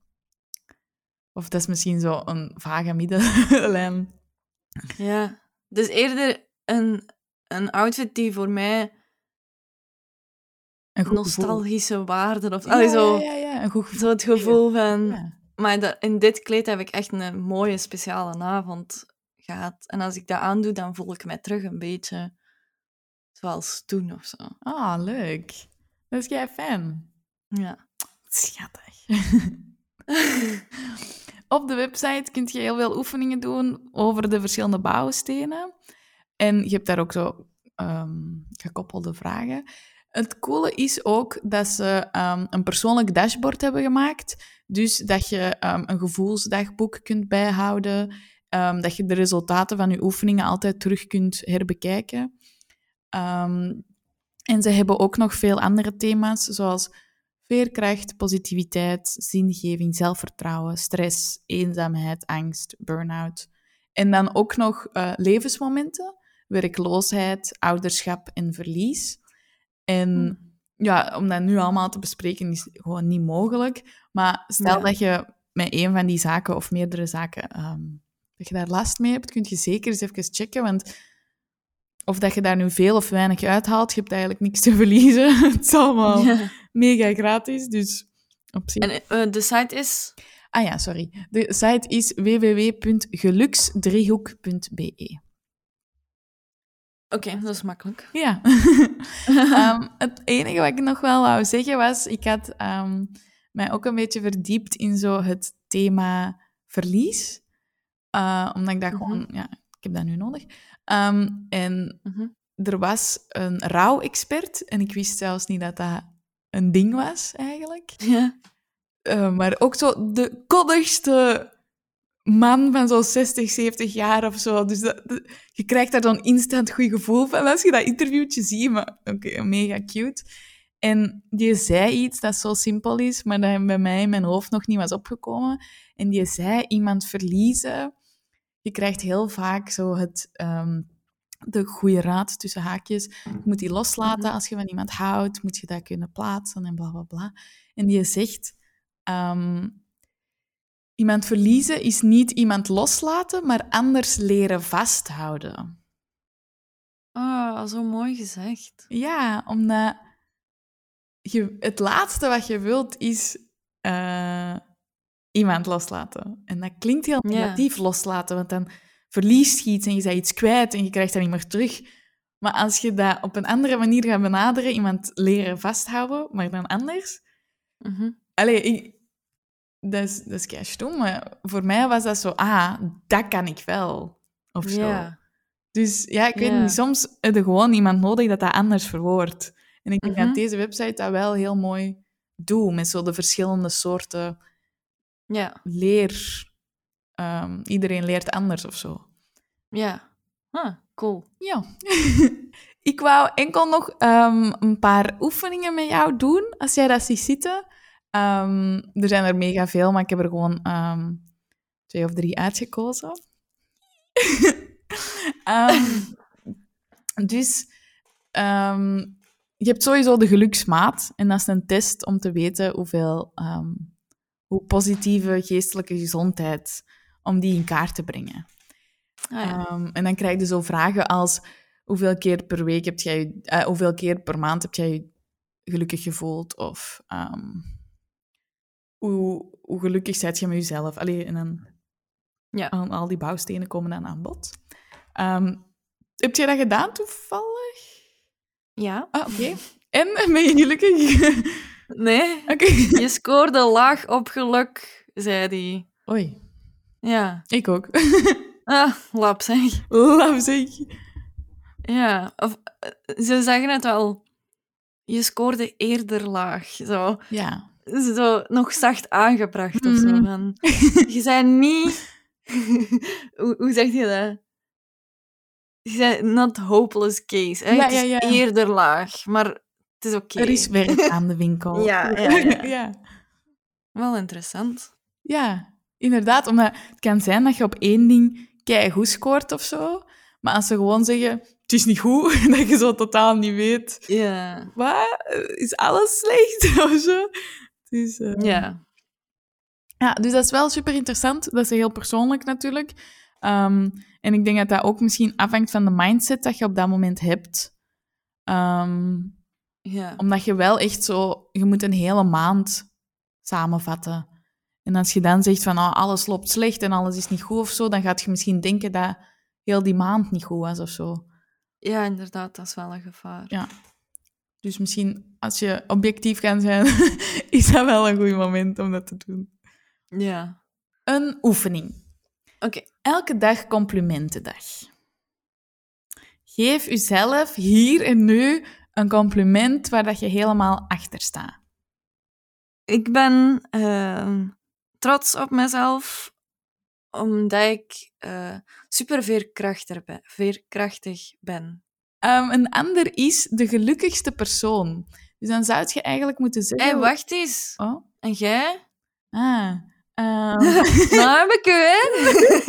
S2: Of dat is misschien zo een vage middellijn.
S1: ja... Dus eerder een, een outfit die voor mij
S2: Een
S1: nostalgische waarde of...
S2: gevoel.
S1: Allee,
S2: Ja,
S1: zo,
S2: ja, ja, ja, een goed gevoel.
S1: zo het gevoel van... Maar dat, in dit kleed heb ik echt een mooie, speciale avond gehad. En als ik dat aandoe, dan voel ik mij terug een beetje zoals toen of zo.
S2: Ah, leuk. Dat is jij fan.
S1: Ja.
S2: Schattig. Op de website kun je heel veel oefeningen doen over de verschillende bouwstenen. En je hebt daar ook zo ehm, gekoppelde vragen. Het coole is ook dat ze ehm, een persoonlijk dashboard hebben gemaakt. Dus dat je ehm, een gevoelsdagboek kunt bijhouden. dat je de resultaten van je oefeningen altijd terug kunt herbekijken. En ze hebben ook nog veel andere thema's, zoals veerkracht, positiviteit, zingeving, zelfvertrouwen, stress, eenzaamheid, angst, burn-out. En dan ook nog eh, levensmomenten, werkloosheid, ouderschap en verlies. En ja, om dat nu allemaal te bespreken is gewoon niet mogelijk. Maar stel
S1: Ja.
S2: dat je met een van die zaken of meerdere zaken, ehm, dat je daar last mee hebt, kun je zeker eens even checken, want of dat je daar nu veel of weinig uithaalt, je hebt eigenlijk niks te verliezen. Het is allemaal
S1: Ja.
S2: mega gratis, dus op zich...
S1: En eh, de site is...
S2: Ah ja, sorry. De site is www.geluksdriehoek.be.
S1: Oké, dat is makkelijk.
S2: Ja. Ehm, het enige wat ik nog wel wou zeggen was, ik had ehm, mij ook een beetje verdiept in zo het thema verlies. Eh, omdat ik dat
S1: Mhm.
S2: gewoon, ja, ik heb dat nu nodig. Ehm, en
S1: Mhm.
S2: er was een rouwexpert en ik wist zelfs niet dat dat een ding was eigenlijk.
S1: Ja.
S2: Eh, maar ook zo de koddigste man van zo'n 60, 70 jaar of zo. Dus dat, dat- je krijgt daar dan instant goed gevoel van als je dat interviewtje ziet. Maar oké, mega cute. En die zei iets dat zo simpel is, maar dat bij mij in mijn hoofd nog niet was opgekomen. En die zei, iemand verliezen. Je krijgt heel vaak zo het, ehm, de goede raad tussen haakjes. Je moet die loslaten
S1: Mhm.
S2: als je van iemand houdt. Moet je dat kunnen plaatsen en bla bla bla. En die zegt, ehm, iemand verliezen is niet iemand loslaten, maar anders leren vasthouden.
S1: Ah, zo mooi gezegd.
S2: Ja, omdat je, het laatste wat je wilt is eh, iemand loslaten. En dat klinkt heel negatief loslaten, want dan verlies je iets en je bent iets kwijt en je krijgt dat niet meer terug. Maar als je dat op een andere manier gaat benaderen, iemand leren vasthouden, maar dan anders,
S1: Mhm.
S2: Allee, ik, dat is, dat is kei stom, maar voor mij was dat zo, ah, dat kan ik wel. Of zo. Dus ja, ik weet niet, soms heb je gewoon iemand nodig dat dat anders verwoordt. En ik denk
S1: Mhm.
S2: dat deze website dat wel heel mooi doet, met zo de verschillende soorten
S1: Ja.
S2: leer. Ehm, iedereen leert anders of zo.
S1: Ja. Cool.
S2: Ja. ik wou enkel nog ehm, een paar oefeningen met jou doen, als jij dat ziet zitten. Ehm, er zijn er mega veel, maar ik heb er gewoon ehm, twee of drie uitgekozen. Ehm, dus je hebt sowieso de geluksmaat. En dat is een test om te weten hoeveel, hoe positieve geestelijke gezondheid, om die in kaart te brengen.
S1: Ah, ja.
S2: En dan krijg je zo vragen als hoeveel keer per week heb jij, eh, hoeveel keer per maand heb jij je gelukkig gevoeld? Of hoe, hoe gelukkig zijt je met jezelf? Allee, en dan
S1: Ja.
S2: al, al die bouwstenen komen dan aan bod. Ehm, heb jij dat gedaan toevallig?
S1: ja.
S2: Ah, oké. En ben je gelukkig?
S1: Nee,
S2: oké.
S1: je scoorde laag op geluk, zei hij.
S2: Oei,
S1: Ja.
S2: ik ook.
S1: Ah, lap zeg.
S2: Laf zeg.
S1: Ja, of eh, ze zeggen het wel. Je scoorde eerder laag. Zo,
S2: Ja.
S1: Zo nog zacht aangebracht of zo.
S2: Mhm.
S1: Van, je bent niet... hoe, hoe zeg je dat? Je bent not hopeless case. Hè?
S2: Ja,
S1: het is
S2: ja, ja.
S1: eerder laag, maar het is oké.
S2: Er is werk aan de winkel.
S1: Ja, ja, ja.
S2: ja.
S1: Wel interessant.
S2: Ja, inderdaad. Omdat het kan zijn dat je op één ding goed scoort of zo. Maar als ze gewoon zeggen, het is niet goed, dat je zo totaal niet weet,
S1: Ja.
S2: wat? Is alles slecht of zo? Is, eh,
S1: Ja.
S2: Ja, dus dat is wel super interessant. Dat is heel persoonlijk natuurlijk. Ehm, en ik denk dat dat ook misschien afhangt van de mindset dat je op dat moment hebt. Ehm,
S1: Ja.
S2: omdat je wel echt zo... Je moet een hele maand samenvatten. En als je dan zegt van ah, alles loopt slecht en alles is niet goed of zo, dan gaat je misschien denken dat heel die maand niet goed was of zo.
S1: ja, inderdaad, dat is wel een gevaar.
S2: Ja. Dus misschien als je objectief kan zijn, is dat wel een goed moment om dat te doen.
S1: Ja.
S2: Een oefening.
S1: Oké.
S2: Elke dag complimentendag. Geef uzelf hier en nu een compliment waar dat je helemaal achter staat.
S1: Ik ben ehm, trots op mezelf omdat ik eh, super veerkrachtig ben.
S2: Ehm, een ander is de gelukkigste persoon. Dus dan zou je eigenlijk moeten
S1: Hé,
S2: zeggen...
S1: wacht eens.
S2: Oh,
S1: En jij?
S2: ah. ehm,
S1: nou heb ik u, hè?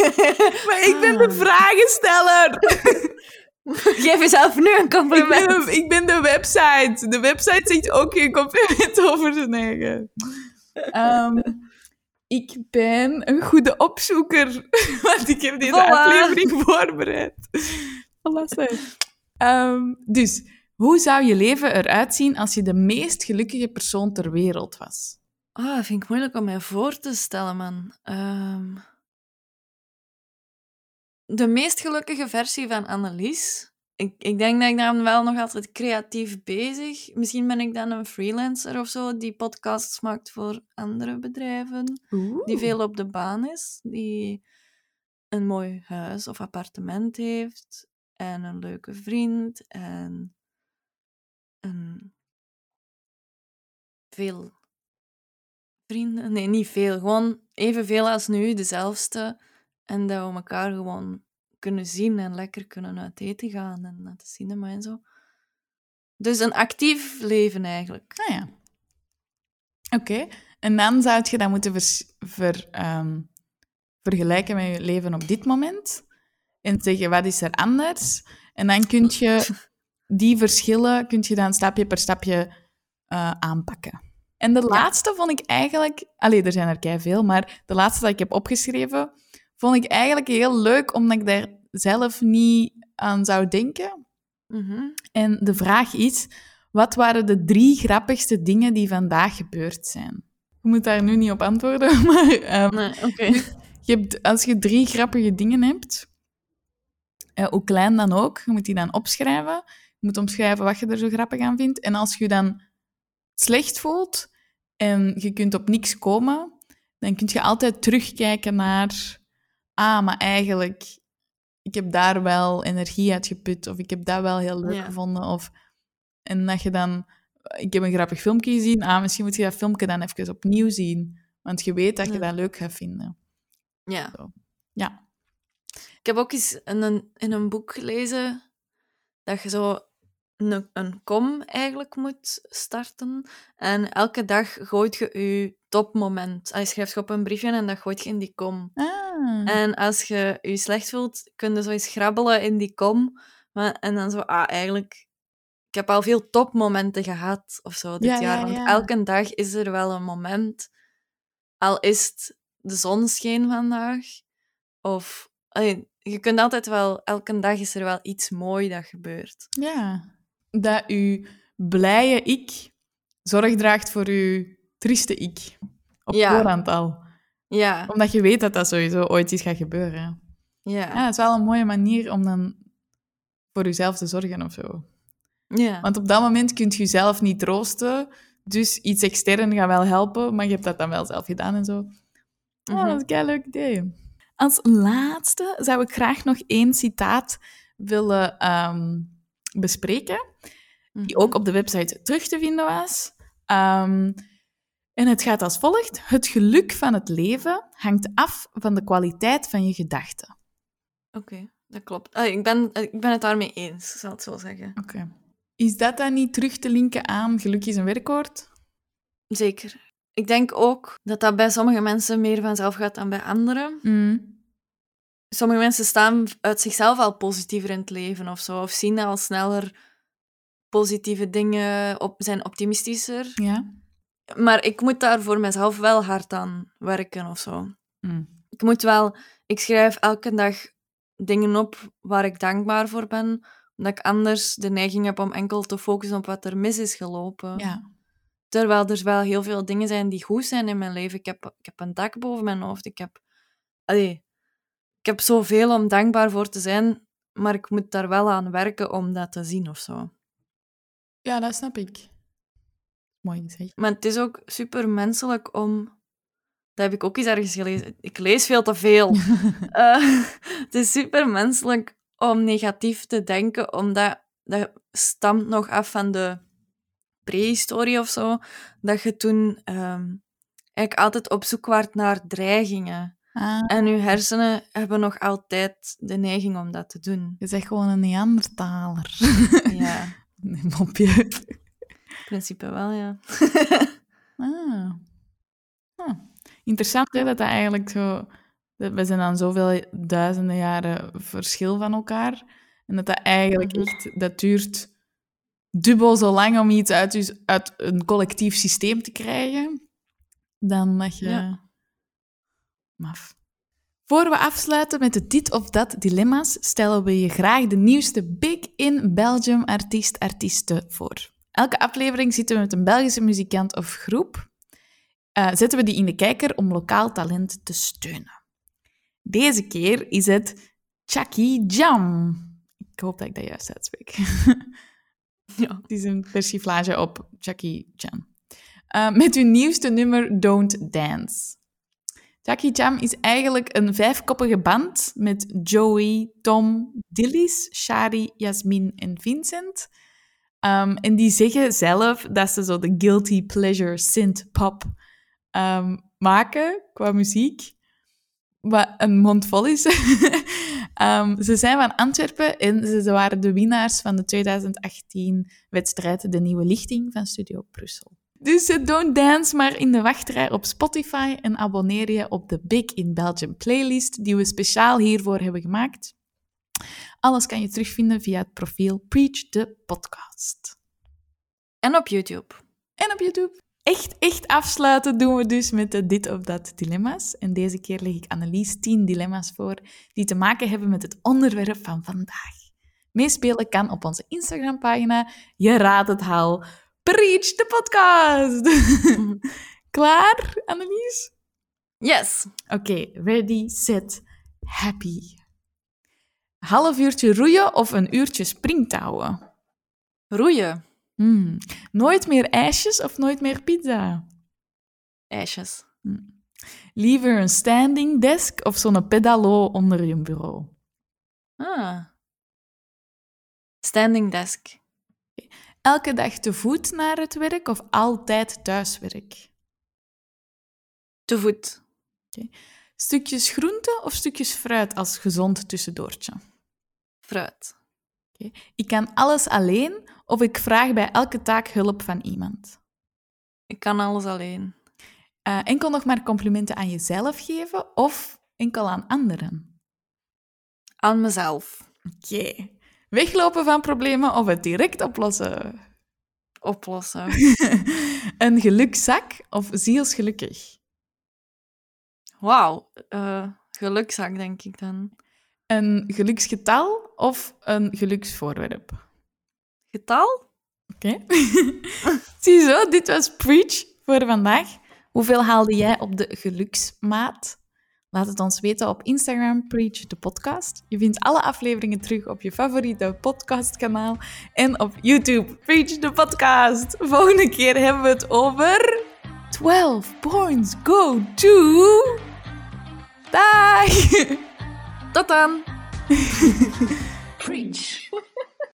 S2: maar ik ben de vragensteller.
S1: Geef jezelf nu een
S2: Ik
S1: compliment.
S2: ben, ik ben de website. De website zegt ook geen compliment over zijn eigen. Ehm, ik ben een goede opzoeker, want ik heb deze
S1: Voilà.
S2: aflevering voorbereid. Voilà, zeg. Ehm, dus, hoe zou je leven eruit zien als je de meest gelukkige persoon ter wereld was?
S1: Ah, dat vind ik moeilijk om mij voor te stellen, man. Ehm, de meest gelukkige versie van Annelies. Ik, ik denk dat ik dan wel nog altijd creatief bezig. Misschien ben ik dan een freelancer of zo die podcasts maakt voor andere bedrijven. Die veel op de baan is. Die een mooi huis of appartement heeft. En een leuke vriend. En een... veel vrienden. Nee, niet veel. Gewoon evenveel als nu, dezelfde. En dat we elkaar gewoon kunnen zien en lekker kunnen uit eten gaan en naar de cinema en zo. Dus een actief leven eigenlijk.
S2: Ah ja. Oké. En dan zou je dat moeten ehm, vergelijken met je leven op dit moment. En zeggen, wat is er anders? En dan kun je die verschillen kun je dan stapje per stapje eh, aanpakken. En de laatste vond ik eigenlijk... Allee, er zijn er kei veel, maar de laatste dat ik heb opgeschreven, vond ik eigenlijk heel leuk, omdat ik daar zelf niet aan zou denken.
S1: Mhm.
S2: En de vraag is, wat waren de drie grappigste dingen die vandaag gebeurd zijn? Je moet daar nu niet op antwoorden, maar ehm,
S1: Nee,
S2: je hebt, als je drie grappige dingen hebt, eh, hoe klein dan ook, je moet die dan opschrijven. Je moet omschrijven wat je er zo grappig aan vindt. En als je je dan slecht voelt en je kunt op niks komen, dan kun je altijd terugkijken naar... Ah, maar eigenlijk, ik heb daar wel energie uit geput. Of ik heb dat wel heel leuk
S1: Ja.
S2: gevonden. Of, en dat je dan... Ik heb een grappig filmpje gezien. Ah, misschien moet je dat filmpje dan even opnieuw zien. Want je weet dat je
S1: Ja.
S2: dat leuk gaat vinden.
S1: Ja.
S2: Zo. Ja.
S1: Ik heb ook eens in een, in een boek gelezen dat je zo een, een kom eigenlijk moet starten. En elke dag gooit je je topmoment. Hij schrijft je op een briefje en dat gooit je in die kom.
S2: Ah.
S1: En als je je slecht voelt, kun je zo eens grabbelen in die kom. Maar, en dan zo, ah, eigenlijk... Ik heb al veel topmomenten gehad of zo dit
S2: Ja,
S1: jaar.
S2: ja,
S1: want elke dag is er wel een moment. Al is het de zon scheen vandaag. Of... allee, je kunt altijd wel... Elke dag is er wel iets mooi dat gebeurt.
S2: Ja. Dat uw blije ik zorg draagt voor uw trieste ik. Op
S1: Ja.
S2: voorhand al.
S1: Ja,
S2: Omdat je weet dat dat sowieso ooit iets gaat gebeuren.
S1: ja,
S2: Ja, het is wel een mooie manier om dan voor jezelf te zorgen of zo.
S1: ja.
S2: Want op dat moment kun je jezelf niet troosten. Dus iets extern gaat wel helpen, maar je hebt dat dan wel zelf gedaan en zo. Oh,
S1: Mhm.
S2: dat is een leuk idee. Als laatste zou ik graag nog één citaat willen ehm, bespreken, die ook op de website terug te vinden was. Ehm, en het gaat als volgt. Het geluk van het leven hangt af van de kwaliteit van je gedachten.
S1: Oké, dat klopt. Ah, ik, ben, ik ben het daarmee eens, zal ik het zo zeggen.
S2: Oké. Is dat dan niet terug te linken aan geluk is een werkwoord?
S1: Zeker. Ik denk ook dat dat bij sommige mensen meer vanzelf gaat dan bij anderen.
S2: Mm.
S1: Sommige mensen staan uit zichzelf al positiever in het leven of zo, of zien al sneller positieve dingen, op, zijn optimistischer.
S2: Ja.
S1: Maar ik moet daar voor mezelf wel hard aan werken of zo.
S2: Mm.
S1: Ik moet wel, ik schrijf elke dag dingen op waar ik dankbaar voor ben, omdat ik anders de neiging heb om enkel te focussen op wat er mis is gelopen.
S2: Ja.
S1: Terwijl er wel heel veel dingen zijn die goed zijn in mijn leven. Ik heb, ik heb een dak boven mijn hoofd. Ik heb, allee, ik heb zoveel om dankbaar voor te zijn, maar ik moet daar wel aan werken om dat te zien of zo.
S2: Ja, dat snap ik. Mooi gezegd.
S1: Maar het is ook super menselijk om. Dat heb ik ook eens ergens gelezen. Ik lees veel te veel. Eh, het is super menselijk om negatief te denken, omdat dat stamt nog af van de prehistorie of zo. Dat je toen ehm, eigenlijk altijd op zoek waart naar dreigingen.
S2: Ah,
S1: En je hersenen hebben nog altijd de neiging om dat te doen.
S2: je zegt gewoon een Neandertaler.
S1: Ja,
S2: Nee, mopje.
S1: in principe wel, ja.
S2: Ah. Hm. Interessant hè, dat dat eigenlijk zo... We zijn dan zoveel duizenden jaren verschil van elkaar. En dat dat eigenlijk
S1: Mhm.
S2: echt... Dat duurt dubbel zo lang om iets uit, uit een collectief systeem te krijgen. Dan dat je...
S1: Ja.
S2: Maf. Voor we afsluiten met de dit of dat dilemma's, stellen we je graag de nieuwste Big in Belgium artiest-artiesten voor. Elke aflevering zitten we met een Belgische muzikant of groep. Eh, zetten we die in de kijker om lokaal talent te steunen. Deze keer is het Chucky Jam. Ik hoop dat ik dat juist uitspreek.
S1: ja.
S2: Het is een persiflage op Chucky Jam. Eh, met hun nieuwste nummer Don't Dance. Chucky Jam is eigenlijk een vijfkoppige band met Joey, Tom, Dillis, Shari, Jasmin en Vincent. Um, en die zeggen zelf dat ze zo de guilty pleasure synth-pop um, maken qua muziek. Wat een mond vol is. um, ze zijn van Antwerpen en ze waren de winnaars van de 2018 wedstrijd De Nieuwe Lichting van Studio Brussel. Dus don't dance maar in de wachtrij op Spotify en abonneer je op de Big in Belgium playlist die we speciaal hiervoor hebben gemaakt. Alles kan je terugvinden via het profiel Preach the Podcast.
S1: En op YouTube.
S2: En op YouTube. Echt, echt afsluiten doen we dus met de dit of dat dilemma's. En deze keer leg ik Annelies 10 dilemma's voor die te maken hebben met het onderwerp van vandaag. Meespelen kan op onze Instagram-pagina. Je raadt het haal. Preach the podcast! Klaar, Annelies?
S1: Yes.
S2: Oké, okay, ready, set, happy. Half uurtje roeien of een uurtje springtouwen?
S1: Roeien.
S2: Hmm. Nooit meer ijsjes of nooit meer pizza?
S1: IJsjes.
S2: Hmm. Liever een standing desk of zo'n pedalo onder je bureau?
S1: Ah. Standing desk.
S2: Elke dag te voet naar het werk of altijd thuiswerk?
S1: Te voet.
S2: Okay. Stukjes groente of stukjes fruit als gezond tussendoortje?
S1: Fruit.
S2: Okay. Ik kan alles alleen of ik vraag bij elke taak hulp van iemand?
S1: Ik kan alles alleen.
S2: Uh, enkel nog maar complimenten aan jezelf geven of enkel aan anderen?
S1: Aan mezelf.
S2: Oké. Okay. Weglopen van problemen of het direct oplossen?
S1: Oplossen.
S2: een gelukzak of zielsgelukkig?
S1: Wauw. Uh, gelukzak, denk ik dan.
S2: Een geluksgetal of een geluksvoorwerp?
S1: Getal?
S2: Oké. Okay. Ziezo, dit was Preach voor vandaag. Hoeveel haalde jij op de geluksmaat? Laat het ons weten op Instagram, Preach the Podcast. Je vindt alle afleveringen terug op je favoriete podcastkanaal en op YouTube, Preach the Podcast. Volgende keer hebben we het over 12 points go to Dag!
S1: Tot dan!
S3: Preach.